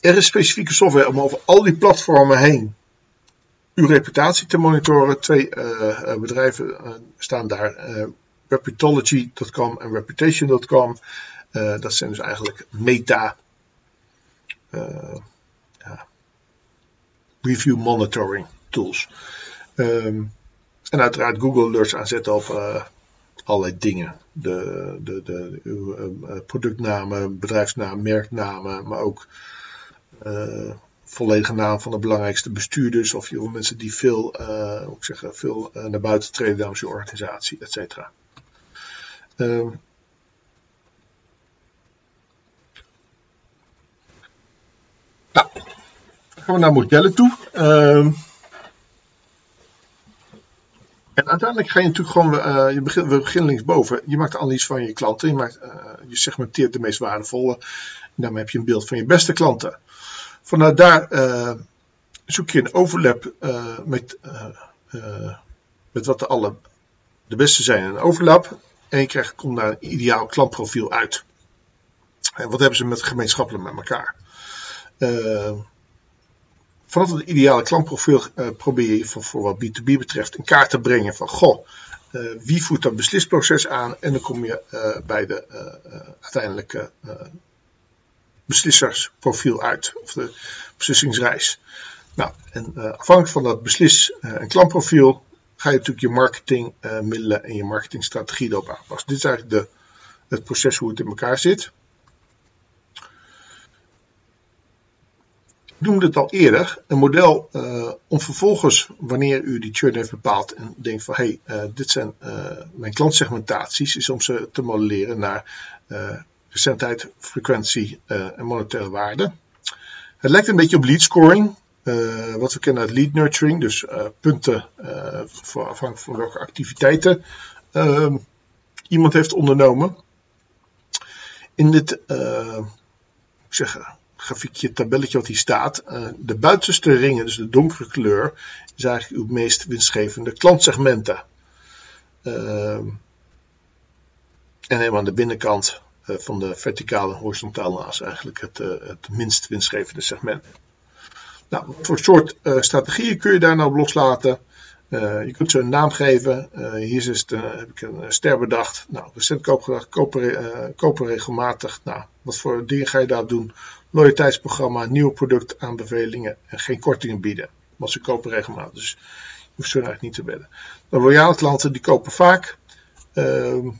Er is specifieke software om over al die platformen heen uw reputatie te monitoren. Twee bedrijven staan daar, Reputology.com en Reputation.com. dat zijn dus eigenlijk meta ja, review monitoring tools. Um, en uiteraard Google Alerts aanzetten op uh, allerlei dingen. De, de, de, uw productnamen, bedrijfsnaam, merknamen, maar ook volledige naam van de belangrijkste bestuurders of mensen die veel, ik zeggen, veel naar buiten treden namens je organisatie, et cetera. Uh, nou, gaan we naar modellen toe. Uh, en uiteindelijk ga je natuurlijk gewoon, uh, je begint, we beginnen linksboven. Je maakt analyse van je klanten. Je, uh, je segmenteert de meest waardevolle. En daarmee heb je een beeld van je beste klanten. Vanuit daar uh, zoek je een overlap met, met wat de, alle, de beste zijn een overlap. En je krijgt, komt daar een ideaal klantprofiel uit. En wat hebben ze met gemeenschappelijk met elkaar? vanaf het ideale klantprofiel uh, probeer je voor, voor, wat B2B betreft in kaart te brengen van goh, uh, wie voert dat beslisproces aan en dan kom je bij de uiteindelijke beslissersprofiel uit of de beslissingsreis. Nou, en afhankelijk van dat beslis- en klantprofiel ga je natuurlijk je marketingmiddelen en je marketingstrategie erop aanpassen. Dit is eigenlijk de, het proces hoe het in elkaar zit. Ik noemde het al eerder, een model uh, om vervolgens, wanneer u die churn heeft bepaald en denkt van hé, hey, uh, dit zijn mijn klantsegmentaties, is om ze te modelleren naar recentheid, frequentie en monetaire waarde. Het lijkt een beetje op lead scoring, wat we kennen uit lead nurturing, dus punten voor afhankelijk van welke activiteiten ehm, iemand heeft ondernomen. In dit, zeg, grafiekje, tabelletje wat hier staat. De buitenste ringen, dus de donkere kleur, is eigenlijk uw meest winstgevende klantsegmenten. Uh, en helemaal aan de binnenkant van de verticale en horizontale naast eigenlijk het, het minst winstgevende segment. Nou, voor soort strategieën kun je daar nou loslaten? Uh, je kunt ze een naam geven. Uh, hier is het, uh, heb ik een ster bedacht. Nou, recent koopgedrag, kopen, kopen regelmatig. Nou, wat voor dingen ga je daar doen? loyaliteitsprogramma, nieuwe productaanbevelingen en geen kortingen bieden. Want ze kopen regelmatig. Dus je hoeft ze eigenlijk niet te bedden. De loyale klanten die kopen vaak. Uh,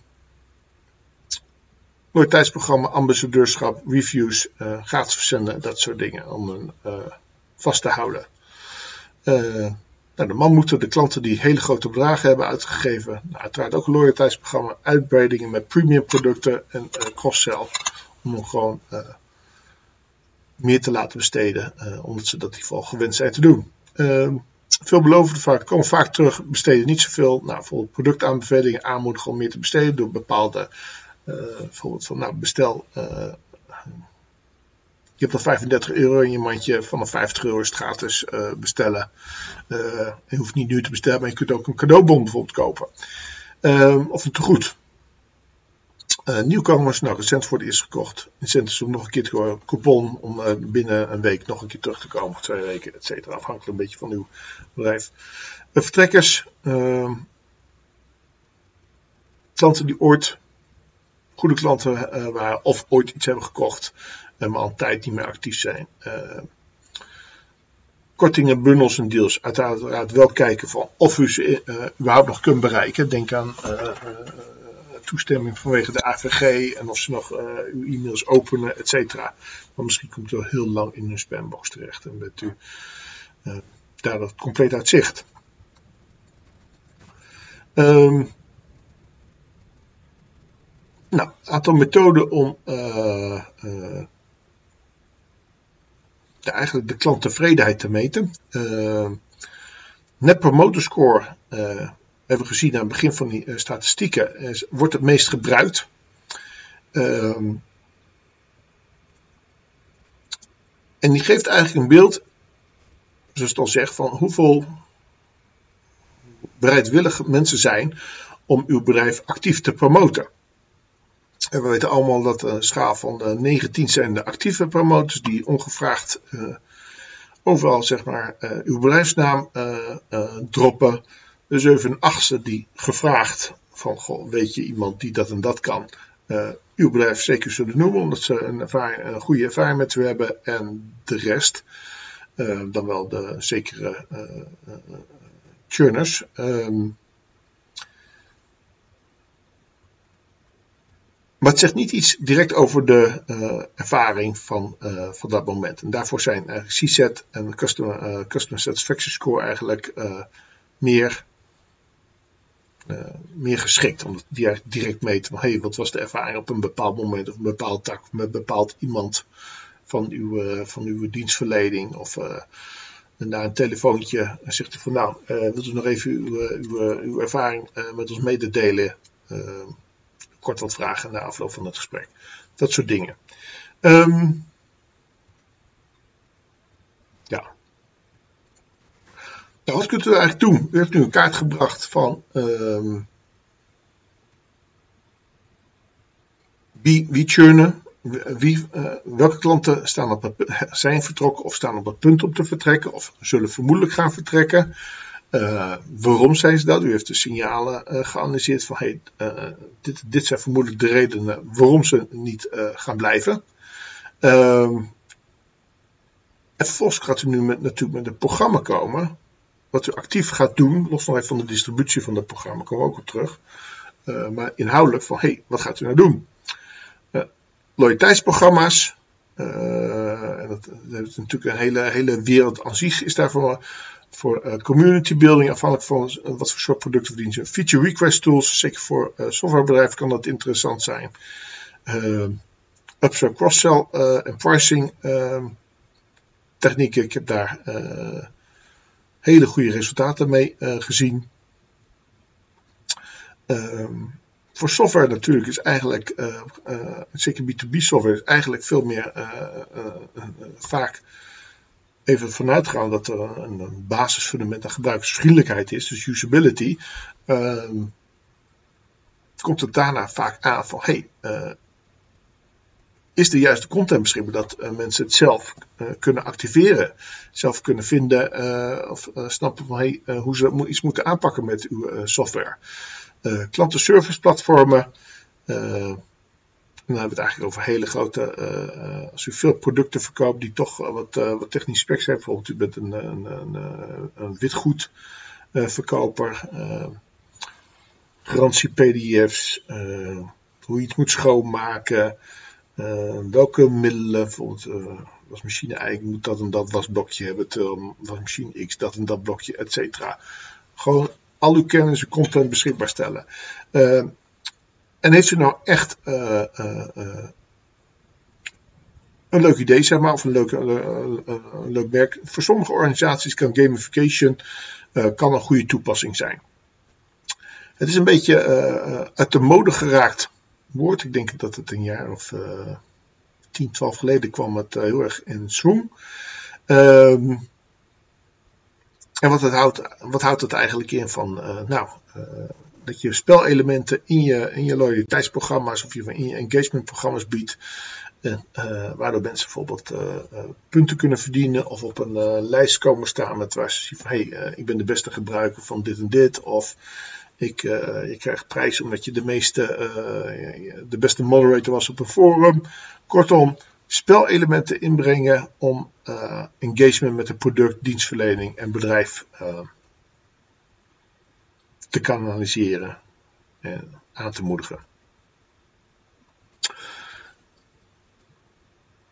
loyaliteitsprogramma, ambassadeurschap, reviews, uh, gratis verzenden, dat soort dingen om een uh, vast te houden. Uh, Nou, de man moeten de klanten die hele grote bedragen hebben uitgegeven, nou, uiteraard ook een loyaliteitsprogramma, uitbreidingen met premium producten en uh, cross-sell. Om hem gewoon uh, meer te laten besteden, omdat ze dat in ieder geval gewend zijn te doen. Ehm, veelbelovende vaak komen vaak terug, besteden niet zoveel. Nou, bijvoorbeeld productaanbevelingen aanmoedigen om meer te besteden door bepaalde, bijvoorbeeld van nou bestel je hebt al 35 euro in je mandje, vanaf 50 euro is gratis uh, bestellen. Uh, je hoeft niet nu te bestellen, maar je kunt ook een cadeaubon bijvoorbeeld kopen. Uh, of een tegoed. Uh, nieuwkomers, nou recent voor het eerst gekocht. Incentives om nog een keer te. Coupon om binnen een week nog een keer terug te komen. Twee weken, et cetera. Afhankelijk een beetje van uw bedrijf. vertrekkers. Ehm, klanten die ooit goede klanten waren of ooit iets hebben gekocht maar al tijd niet meer actief zijn. Uh, kortingen, bundels en deals. Uiteraard wel kijken van of u ze uh, überhaupt nog kunt bereiken. Denk aan uh, toestemming vanwege de AVG en of ze nog uw e-mails openen, et cetera. Maar misschien komt u wel heel lang in een spambox terecht en bent u daar dat compleet uit zicht. Um, nou, een aantal methoden om eigenlijk de klanttevredenheid te meten. Uh, Net Promoter Score uh, hebben we gezien aan het begin van die uh, statistieken, is, wordt het meest gebruikt. Uh, en die geeft eigenlijk een beeld, zoals het al zegt, van hoeveel bereidwillige mensen zijn om uw bedrijf actief te promoten. En we weten allemaal dat een schaal van 19 zijn de actieve promotors die ongevraagd uh, overal zeg maar uh, uw bedrijfsnaam uh, droppen. De 7 achtste die gevraagd van goh, weet je iemand die dat en dat kan. uw bedrijf zeker zullen noemen omdat ze een, ervaring, een goede ervaring met u hebben. En de rest, dan wel de zekere churners. Um, Maar het zegt niet iets direct over de uh, ervaring van, uh, van dat moment. En daarvoor zijn uh, CSAT en Customer, Customer Satisfaction Score eigenlijk meer, meer geschikt. Omdat die eigenlijk direct meten van hey, wat was de ervaring op een bepaald moment of een bepaald tak met bepaald iemand van uw, van uw dienstverlening. Of na een telefoontje zegt u van nou, wilt u nog even uw, uw, uw ervaring met ons mededelen? Kort wat vragen na afloop van het gesprek. Dat soort dingen. Um, ja. Wat kunt u eigenlijk doen? U heeft nu een kaart gebracht van um, wie, wie churnen, wie, uh, welke klanten staan op zijn vertrokken of staan op het punt om te vertrekken of zullen vermoedelijk gaan vertrekken. Uh, waarom zijn ze dat? U heeft de signalen uh, geanalyseerd van hey, uh, dit, dit zijn vermoedelijk de redenen waarom ze niet gaan blijven. Ehm, en vervolgens gaat u nu met, natuurlijk met een programma komen. Wat u actief gaat doen, los nog even van de distributie van dat programma, komen we ook op terug. maar inhoudelijk van hey, wat gaat u nou doen? loyaliteitsprogramma's. dat, dat, is natuurlijk een hele, hele wereld aan zich is daarvoor voor uh, community building, afhankelijk van uh, wat voor soort producten verdienen ze. Feature request tools, zeker voor uh, softwarebedrijven kan dat interessant zijn. upsell, cross-sell en pricing ehm, technieken. Ik heb daar hele goede resultaten mee gezien. Ehm, voor software natuurlijk is eigenlijk, zeker B2B software, is eigenlijk veel meer vaak even vanuit gaan dat er een, basisfundament aan gebruikersvriendelijkheid is, dus usability, uh, komt het daarna vaak aan van hey, uh, is de juiste content beschikbaar dat uh, mensen het zelf uh, kunnen activeren, zelf kunnen vinden of snappen van hey, hoe ze iets moeten aanpakken met uw software. klantenservice platformen dan hebben we het eigenlijk over hele grote, uh, als u veel producten verkoopt die toch wat, uh, wat technische specs hebben. Bijvoorbeeld u bent een, een, een, een witgoedverkoper, garantie PDF's, hoe je het moet schoonmaken, welke middelen, bijvoorbeeld wasmachine eigenlijk moet dat en dat wasblokje hebben, terwijl wasmachine X dat en dat blokje, et cetera. Gewoon al uw kennis en content beschikbaar stellen. En heeft u nou echt uh, uh, een leuk idee, zeg maar, of een leuk, een leuk werk? Voor sommige organisaties kan gamification kan een goede toepassing zijn. Het is een beetje uit de mode geraakt woord. Ik denk dat het een jaar of 10, 12 geleden kwam het heel erg in swing. Um, en wat, houdt, wat houdt het eigenlijk in van, nou, dat je spelelementen in je, in je loyaliteitsprogramma's of in je engagementprogramma's biedt. En, uh, waardoor mensen bijvoorbeeld punten kunnen verdienen of op een lijst komen staan met waar ze zien van hey, ik ben de beste gebruiker van dit en dit. Of ik, je krijgt prijs omdat je de, meeste, de beste moderator was op een forum. Kortom, spelelementen inbrengen om engagement met het product, dienstverlening en bedrijf te kanaliseren en aan te moedigen.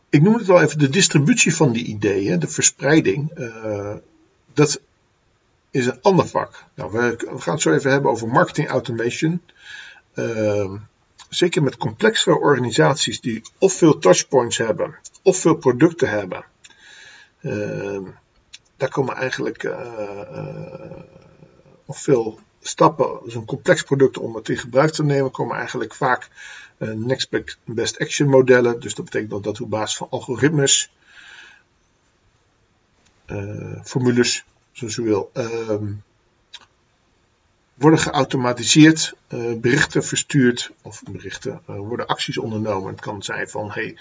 Ik noem het wel even de distributie van die ideeën, de verspreiding. Uh, dat is een ander vak. Nou, we, gaan het zo even hebben over marketing automation. Uh, zeker met complexere organisaties die of veel touchpoints hebben, of veel producten hebben, uh, daar komen eigenlijk uh, of veel stappen, een complex product om het in gebruik te nemen, komen eigenlijk vaak next best action modellen. Dus dat betekent dat dat op basis van algoritmes, formules, zoals u wil, ehm, worden geautomatiseerd, uh, berichten verstuurd of berichten, uh, worden acties ondernomen. Het kan zijn van, hey,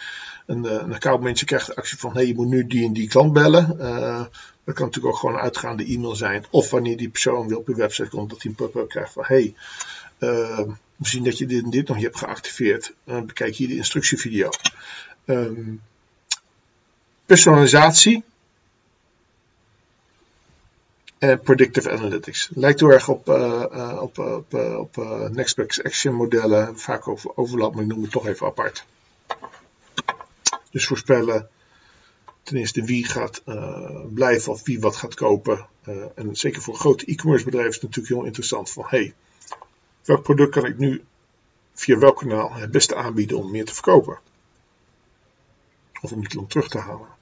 een, uh, een accountmanager krijgt de actie van, hey, je moet nu die en die klant bellen. dat kan natuurlijk ook gewoon een uitgaande e-mail zijn. Of wanneer die persoon weer op je website komt, dat hij een pop-up krijgt van, hey, we zien dat je dit en dit nog niet hebt geactiveerd. bekijk hier de instructievideo. Um, personalisatie uh, predictive analytics. Lijkt heel erg op, uh, uh, op, op, op best action modellen. Vaak over overlap, maar ik noem het toch even apart. Dus voorspellen ten eerste wie gaat blijven of wie wat gaat kopen. en zeker voor grote e-commerce bedrijven is het natuurlijk heel interessant van hey, welk product kan ik nu via welk kanaal het beste aanbieden om meer te verkopen? Of om die klant terug te halen.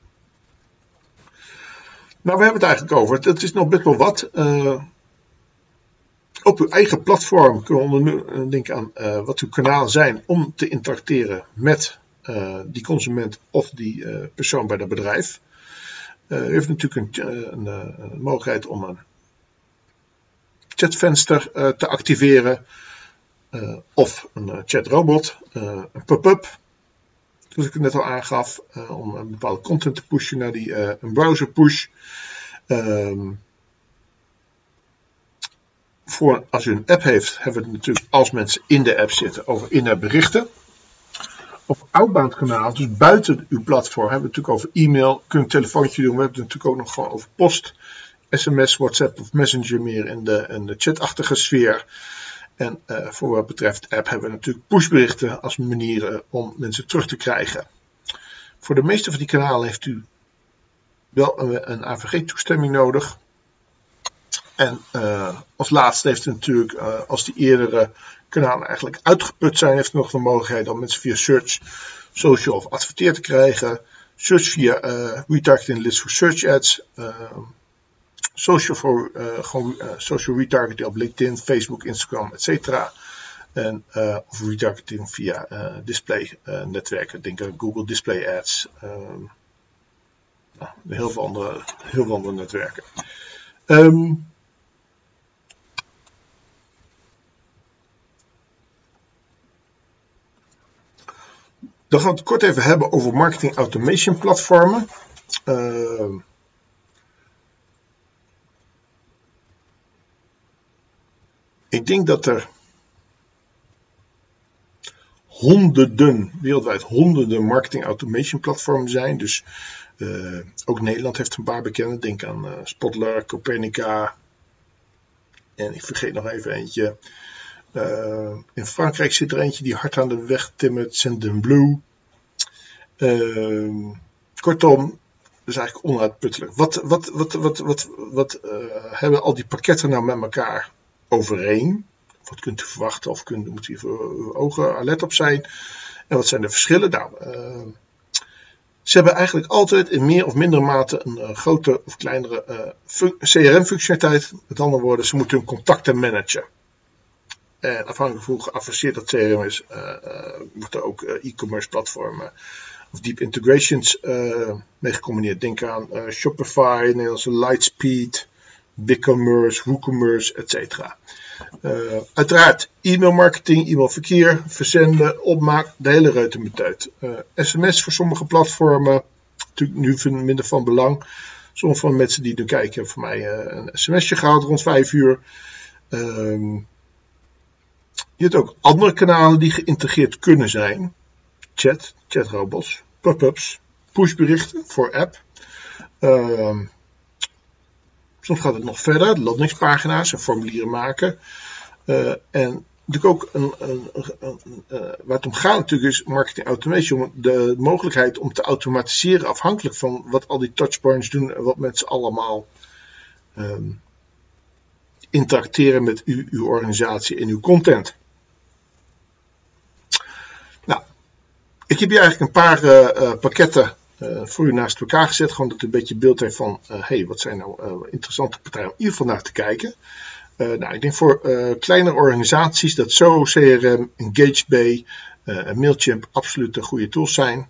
Nou, we hebben het eigenlijk over. Het is nog best wel wat. Uh, op uw eigen platform kunnen we eh, denken aan uh, wat uw kanalen zijn om te interacteren met die consument of die persoon bij dat bedrijf. u heeft natuurlijk een, een, een, mogelijkheid om een chatvenster te activeren of een chatrobot, een pop-up zoals ik het net al aangaf, uh, om een bepaalde content te pushen naar die, uh, een browser push. Um, voor, als u een app heeft, hebben we het natuurlijk als mensen in de app zitten over in-app berichten. Op outbound kanaal, dus buiten uw platform, hebben we het natuurlijk over e-mail, kunt een telefoontje doen. We hebben het natuurlijk ook nog gewoon over post, sms, WhatsApp of Messenger meer in de, in de chatachtige sfeer. En uh, voor wat betreft app hebben we natuurlijk pushberichten als manier om mensen terug te krijgen. Voor de meeste van die kanalen heeft u wel een, AVG-toestemming nodig. En uh, als laatste heeft u natuurlijk, uh, als die eerdere kanalen eigenlijk uitgeput zijn, heeft u nog de mogelijkheid om mensen via search, social of adverteer te krijgen. Search via retargeting lists voor search ads social, uh, gewoon, uh, social retargeting op LinkedIn, Facebook, Instagram, etc. En, uh, of retargeting via display netwerken. Denk aan Google Display Ads. Nou, heel, veel andere, heel veel andere netwerken. Um, dan gaan we het kort even hebben over marketing automation platformen. Uh, Ik denk dat er honderden, wereldwijd honderden marketing automation platformen zijn. Dus uh, ook Nederland heeft een paar bekende. Denk aan uh, Spotler, Copernica. En ik vergeet nog even eentje. Uh, in Frankrijk zit er eentje die hard aan de weg timmert. Sendinblue. kortom, dat is eigenlijk onuitputtelijk. Wat, wat, wat, wat, hebben al die pakketten nou met elkaar overeen? Wat kunt u verwachten of kunt, moet u voor uw ogen alert op zijn? En wat zijn de verschillen? Nou, uh, ze hebben eigenlijk altijd in meer of mindere mate een uh, grote of kleinere uh, CRM-functionaliteit. Met andere woorden, ze moeten hun contacten managen. En afhankelijk van hoe geavanceerd dat CRM is, uh, wordt er ook e-commerce platformen of deep integrations mee gecombineerd. Denk aan Shopify, Nederlandse Lightspeed, BigCommerce, WooCommerce, etc. Uh, uiteraard e-mailmarketing, e-mailverkeer, verzenden, opmaak, de hele reutemeteut. Uh, sms voor sommige platformen, natuurlijk nu minder van belang. Sommige van de mensen die nu kijken hebben voor mij uh, een sms'je gehaald rond 5 uur. Uh, je hebt ook andere kanalen die geïntegreerd kunnen zijn. Chat, chatrobots, pop-ups, pushberichten voor app. Uh, Soms gaat het nog verder, landingspagina's en formulieren maken. Uh, en natuurlijk ook een, een, een, uh, waar het om gaat natuurlijk is marketing automation. De mogelijkheid om te automatiseren afhankelijk van wat al die touchpoints doen en wat mensen allemaal um, interacteren met u, uw organisatie en uw content. Nou, ik heb hier eigenlijk een paar uh, pakketten uh, voor u naast elkaar gezet. Gewoon dat u een beetje beeld heeft van, uh, hey, wat zijn nou uh, interessante partijen om in ieder naar te kijken. nou, ik denk voor kleinere organisaties dat zo CRM, EngageBay en Mailchimp absoluut de goede tools zijn.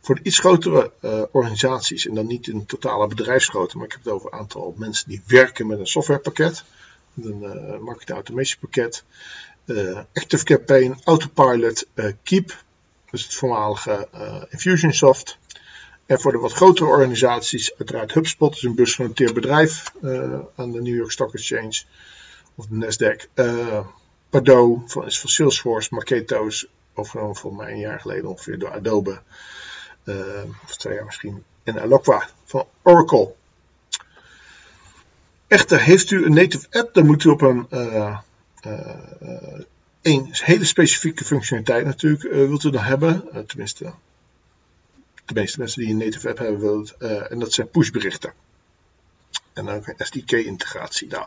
Voor iets grotere organisaties, en dan niet in totale bedrijfsgrootte, maar ik heb het over een aantal mensen die werken met een softwarepakket, een marketing automation pakket, Active Campaign, Autopilot, Keep, dus het voormalige Infusionsoft. En voor de wat grotere organisaties, uiteraard HubSpot is een beursgenoteerd bedrijf uh, aan de New York Stock Exchange of de Nasdaq. Uh, Pardot van, is van Salesforce, Marketo is overgenomen voor mij een jaar geleden ongeveer door Adobe. Uh, of twee jaar misschien. En Eloqua van Oracle. Echter, heeft u een native app, dan moet u op een, een hele specifieke functionaliteit natuurlijk wilt u dan hebben. tenminste, de meeste mensen die een native app hebben willen, uh, en dat zijn pushberichten. En dan ook een SDK-integratie. Nou,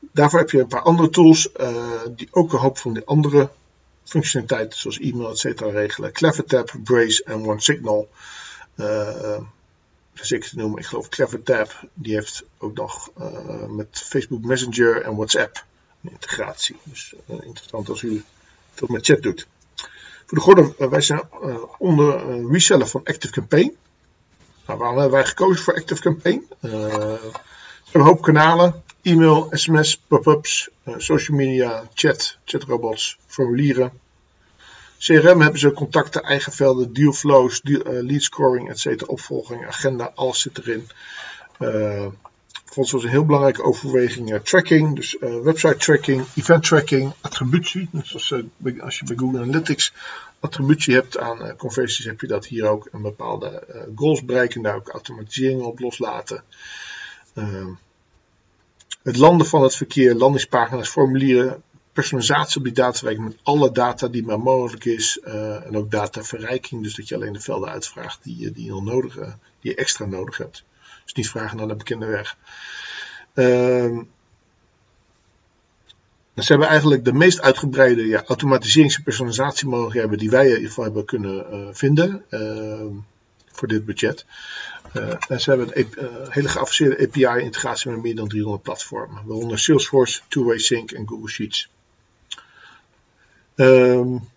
daarvoor heb je een paar andere tools uh, die ook een hoop van de andere functionaliteiten zoals e-mail, etc. regelen. CleverTap, Brace en OneSignal. Uh, zeker te noemen, ik geloof CleverTap, die heeft ook nog met Facebook Messenger en WhatsApp een integratie. Dus interessant als u dat met chat doet. Voor de Gordon, eh, wij zijn uh, onder uh, reseller van Active Campaign. Nou, waarom hebben wij gekozen voor Active Campaign? Een hoop kanalen. E-mail, sms, pop-ups, social media, chat, chatrobots, formulieren. CRM hebben ze contacten, eigen velden, dealflows, deal, lead scoring, etc. Opvolging, agenda, alles zit erin. Ons was een heel belangrijke overweging uh, tracking, dus uh, website tracking, event tracking, attributie. Dus als, uh, als je bij Google Analytics attributie hebt aan conversies, heb je dat hier ook. een bepaalde goals bereiken, daar ook automatisering op loslaten. Ehm, het landen van het verkeer, landingspagina's, formulieren, personalisatie op die datawerk met alle data die maar mogelijk is. en ook dataverrijking, dus dat je alleen de velden uitvraagt die, die, je, nodig, die je extra nodig hebt. Dus niet vragen naar de bekende weg. Uh, ze hebben eigenlijk de meest uitgebreide ja, automatiserings- en personalisatiemogelijkheden die wij in ieder geval hebben kunnen uh, vinden uh, voor dit budget. Uh, en ze hebben een uh, hele geavanceerde API-integratie met meer dan 300 platformen, waaronder Salesforce, Two-Way Sync en Google Sheets. Um,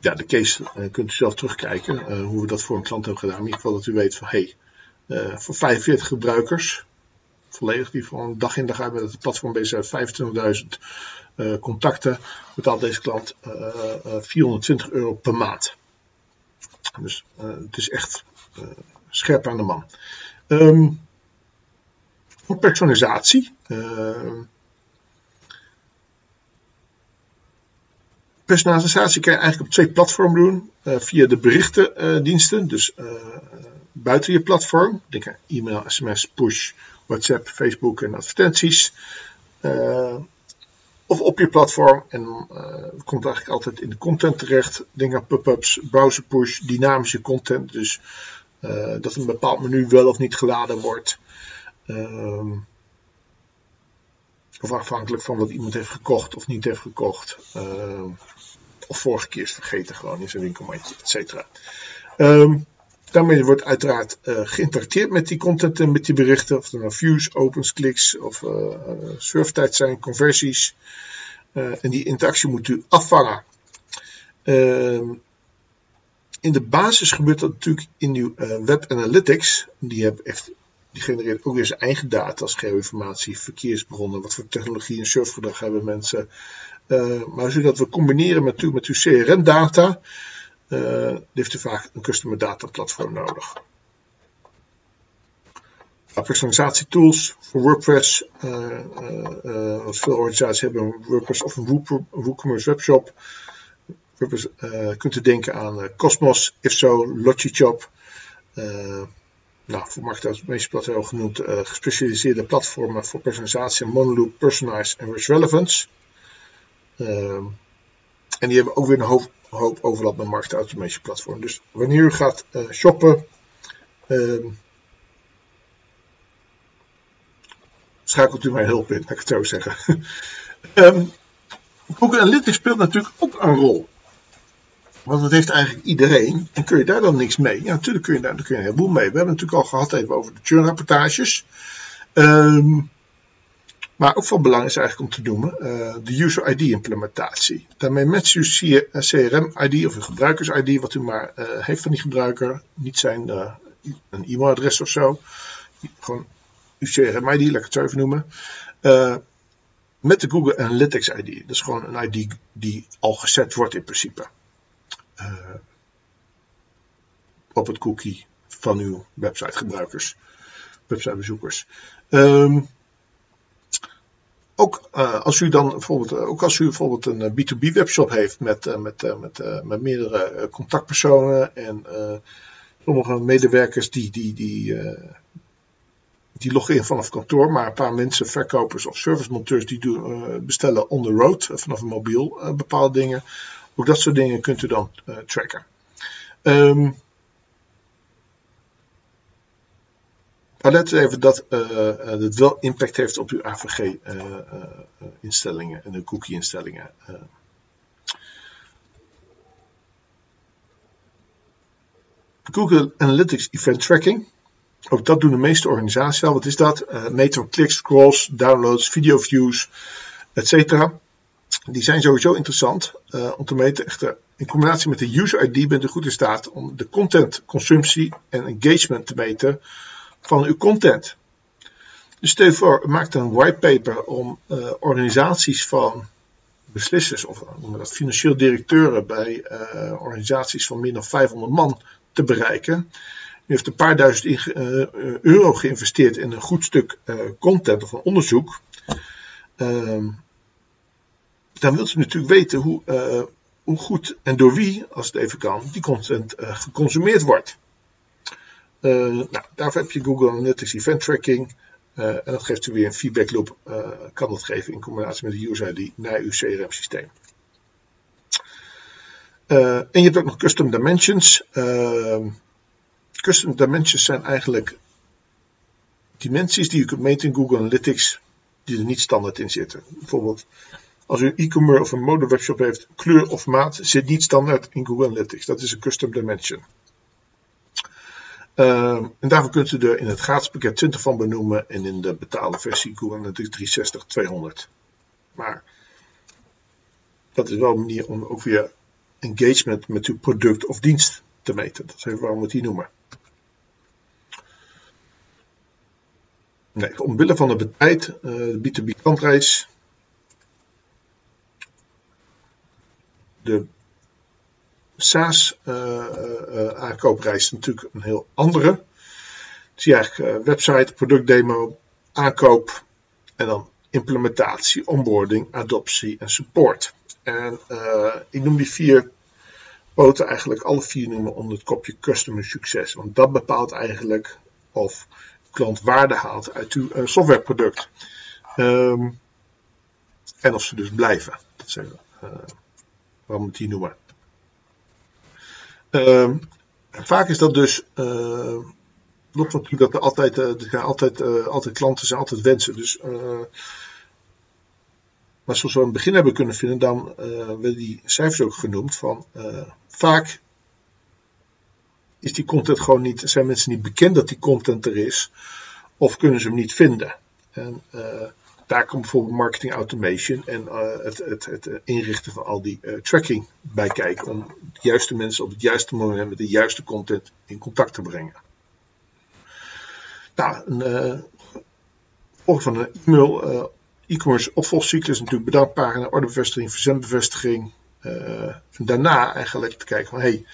ja, de case uh, kunt u zelf terugkijken uh, hoe we dat voor een klant hebben gedaan. In ieder geval dat u weet van hey, uh, voor 45 gebruikers, volledig die van dag in dag uit met het platform bezig zijn, 25.000 contacten, betaalt deze klant 420 euro per maand. Dus het is echt scherp aan de man. Um, personalisatie. Personalisatie kan je eigenlijk op twee platformen doen. Uh, via de berichtendiensten, dus uh, buiten je platform. Denk e-mail, sms, push, WhatsApp, Facebook en advertenties. of op je platform. En uh, komt eigenlijk altijd in de content terecht. Dingen, pop-ups, browser push, dynamische content. Dus dat een bepaald menu wel of niet geladen wordt. Uh, of afhankelijk van wat iemand heeft gekocht of niet heeft gekocht. Uh, of vorige keer is vergeten gewoon in zijn winkelmandje, et cetera. Um, daarmee wordt uiteraard uh, geïnteracteerd met die content en met die berichten. Of er nou views, opens, kliks of uh, surftijd zijn, conversies. En die interactie moet u afvangen. Uh, in de basis gebeurt dat natuurlijk in uw web analytics. Die, hebben echt, die genereert ook weer zijn eigen data als geoinformatie, verkeersbronnen, wat voor technologie en surfgedrag hebben mensen. maar zodat we combineren met, met uw CRM-data, uh, heeft u vaak een customer data platform nodig. Personalisatietools voor WordPress. Uh, uh, wat veel organisaties hebben een WordPress of een WooCommerce webshop. WordPress, kunt u denken aan Cosmos, Ifso, Logichop. Nou, voor marketeers meest genoemd gespecialiseerde platformen voor personalisatie, monoloop, personalize en rich relevance. en die hebben ook weer een hoop overlap met market automation platform. Dus wanneer u gaat uh, shoppen, uh, schakelt u mij hulp in, laat ik het zo zeggen. um, Google Analytics speelt natuurlijk ook een rol. Want dat heeft eigenlijk iedereen. En kun je daar dan niks mee? Ja, natuurlijk kun je daar, kun je een heleboel mee. We hebben het natuurlijk al gehad even over de churn rapportages. Um, maar ook van belang is eigenlijk om te noemen uh, de user ID implementatie. Daarmee matcht u CRM ID of een gebruikers ID, wat u maar uh, heeft van die gebruiker. Niet zijn een e-mailadres of zo. Gewoon uw CRM ID, laat ik het zo even noemen. met de Google Analytics ID. Dat is gewoon een ID die al gezet wordt in principe. Op het cookie van uw websitegebruikers, websitebezoekers. Um, ook uh, als u dan bijvoorbeeld, uh, ook als u bijvoorbeeld een B2B eh, webshop heeft met, met, met, met meerdere contactpersonen en sommige medewerkers die, die, die, die loggen in vanaf kantoor, maar een paar mensen, verkopers of servicemonteurs, die doen, bestellen on the road vanaf een mobiel bepaalde dingen. Ook dat soort dingen kunt u dan tracken. Um, Maar let even dat het wel impact heeft op uw AVG-instellingen en de cookie-instellingen. Google Analytics Event Tracking. Ook dat doen de meeste organisaties al. Wat is dat? Meten kliks, scrolls, downloads, video views, etc. Die zijn sowieso interessant uh, om te meten. Echter, in combinatie met de user ID bent u goed in staat om de content, consumptie en engagement te meten van uw content. Dus stel je maakt een whitepaper om uh, organisaties van beslissers of noemen dat financieel directeuren bij organisaties van meer dan 500 man te bereiken. U heeft een paar duizend euro geïnvesteerd in een goed stuk content of een onderzoek. Ehm, dan wilt u natuurlijk weten hoe, hoe goed en door wie, als het even kan, die content geconsumeerd wordt. Uh, nou, daarvoor heb je Google Analytics Event Tracking. En dat geeft u weer een feedback loop. Kan dat geven in combinatie met de user ID naar uw CRM systeem. en je hebt ook nog custom dimensions. Custom dimensions zijn eigenlijk dimensies die je kunt meten in Google Analytics die er niet standaard in zitten. Bijvoorbeeld als u e-commerce of een mode webshop heeft, kleur of maat zit niet standaard in Google Analytics. Dat is een custom dimension. Uh, en daarvoor kunt u er in het gratis pakket 20 van benoemen en in de betaalde versie Google Analytics 360 200. Maar dat is wel een manier om ook weer engagement met uw product of dienst te meten. Dat is even waarom we het hier noemen. Nee, omwille van de tijd, uh, de B2B de SaaS uh, uh, aankoopreis is natuurlijk een heel andere. Zie je eigenlijk website, productdemo, aankoop en dan implementatie, onboarding, adoptie en support. En ik noem die vier poten eigenlijk alle vier noemen onder het kopje customer succes. Want dat bepaalt eigenlijk of klant waarde haalt uit uw softwareproduct. Um, En of ze dus blijven. Dat zijn, uh, waarom moet die noemen. Vaak is dat dus. Uh, klopt natuurlijk dat er altijd, uh, er zijn altijd, altijd klanten zijn, altijd wensen. Dus, maar zoals we het begin hebben kunnen vinden, dan werden die cijfers ook genoemd. Van, vaak is die content gewoon niet, zijn mensen niet bekend dat die content er is, of kunnen ze hem niet vinden. En daar komt bijvoorbeeld marketing automation en uh, het, het, het, inrichten van al die uh, tracking bij kijken. Om de juiste mensen op het juiste moment met de juiste content in contact te brengen. Nou, een uh, van een e-mail e-commerce opvolgcyclus natuurlijk bedankpagina, ordebevestiging, verzendbevestiging. en daarna eigenlijk te kijken van hey,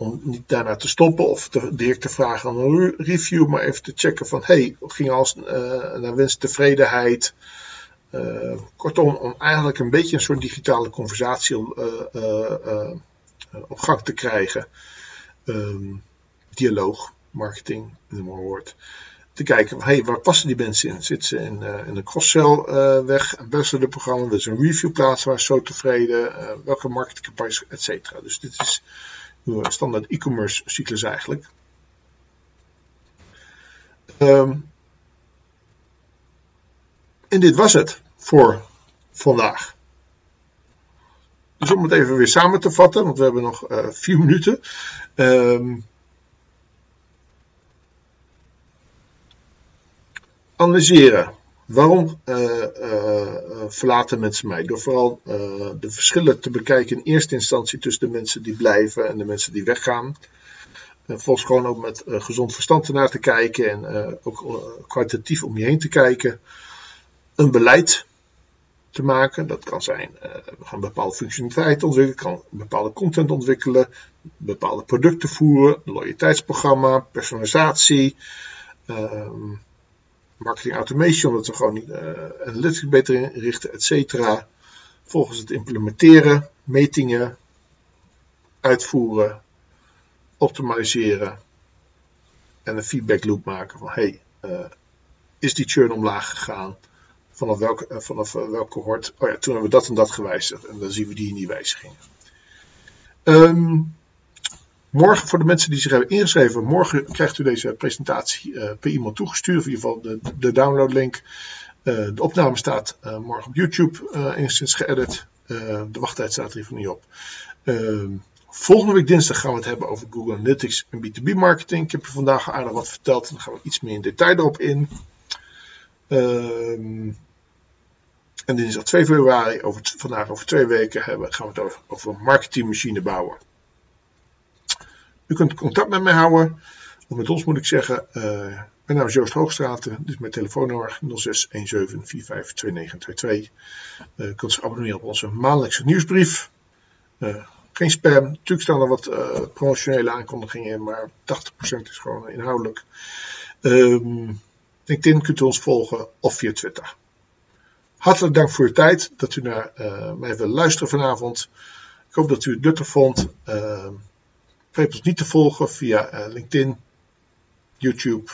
om niet daarna te stoppen of direct te vragen aan een review, maar even te checken van hey, ging alles uh, naar wens tevredenheid. Uh, kortom, om eigenlijk een beetje een soort digitale conversatie uh, op gang te krijgen. Um, dialoog, marketing, noem maar woord. Te kijken hey, waar passen die mensen in? Zitten ze in, in een cross-sell weg, een ambassador programma, dus een review plaats waar ze zo tevreden, welke marketingcampagnes, et cetera. Dus dit is standaard e-commerce cyclus eigenlijk. Um, en dit was het voor vandaag. Dus om het even weer samen te vatten, want we hebben nog uh, vier minuten. Um, analyseren. Waarom uh, uh, verlaten mensen mij? Door vooral de verschillen te bekijken in eerste instantie tussen de mensen die blijven en de mensen die weggaan. En volgens gewoon ook met gezond verstand ernaar te kijken en ook kwalitatief om je heen te kijken. Een beleid te maken. Dat kan zijn, we gaan bepaalde functionaliteit ontwikkelen, kan bepaalde content ontwikkelen, bepaalde producten voeren, loyaliteitsprogramma, personalisatie. Ehm, marketing automation, omdat we gewoon uh, analytics beter inrichten, et cetera. Volgens het implementeren, metingen, uitvoeren, optimaliseren en een feedback loop maken van hey, uh, is die churn omlaag gegaan? Vanaf welke, uh, vanaf cohort? Oh ja, toen hebben we dat en dat gewijzigd en dan zien we die in die wijzigingen. Um, Morgen, voor de mensen die zich hebben ingeschreven, morgen krijgt u deze presentatie uh, per e-mail toegestuurd. In ieder geval de, de downloadlink. Uh, de opname staat uh, morgen op YouTube enigszins geëdit. de wachttijd staat er even niet op. Ehm, volgende week dinsdag gaan we het hebben over Google Analytics en B2B marketing. Ik heb je vandaag aardig wat verteld en dan gaan we iets meer in detail erop in. Um, en dinsdag 2 februari, over, vandaag over twee weken, hebben, gaan we het over, over marketingmachine bouwen. U kunt contact met mij houden. Of met ons moet ik zeggen. Uh, mijn naam is Joost Hoogstraten. Is mijn telefoonnummer 0617452922. Uh, u kunt zich abonneren op onze maandelijkse nieuwsbrief. Uh, geen spam. Natuurlijk staan er wat uh, promotionele aankondigingen in, maar 80% is gewoon inhoudelijk. Um, LinkedIn kunt u ons volgen of via Twitter. Hartelijk dank voor uw tijd dat u naar mij wil luisteren vanavond. Ik hoop dat u het nuttig vond. Vergeet ons niet te volgen via uh, LinkedIn, YouTube,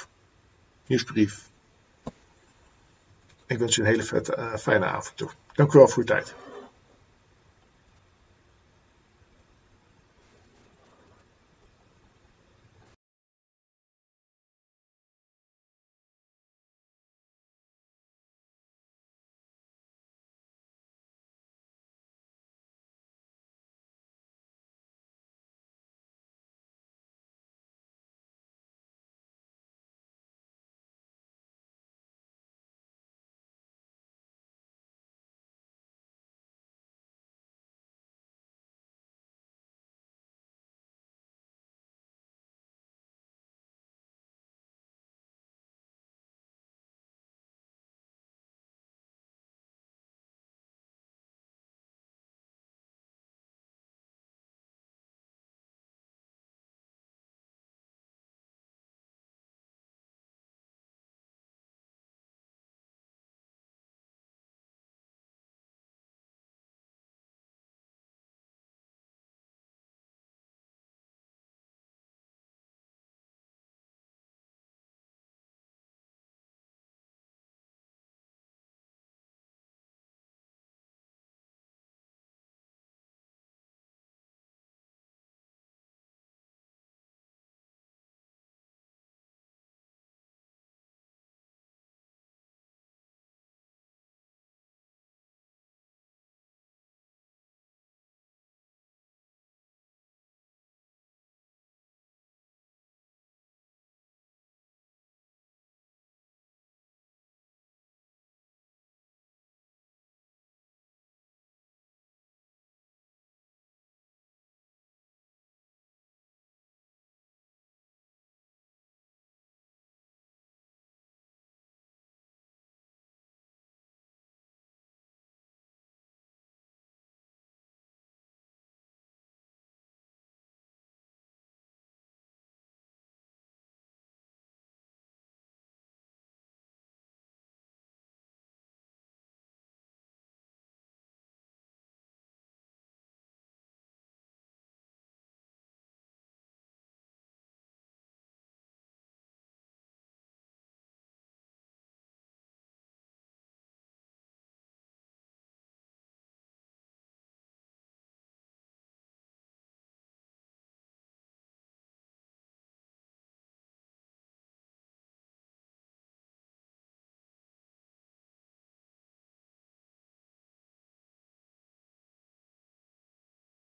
nieuwsbrief. Ik wens u een hele uh, fijne avond toe. Dank u wel voor uw tijd.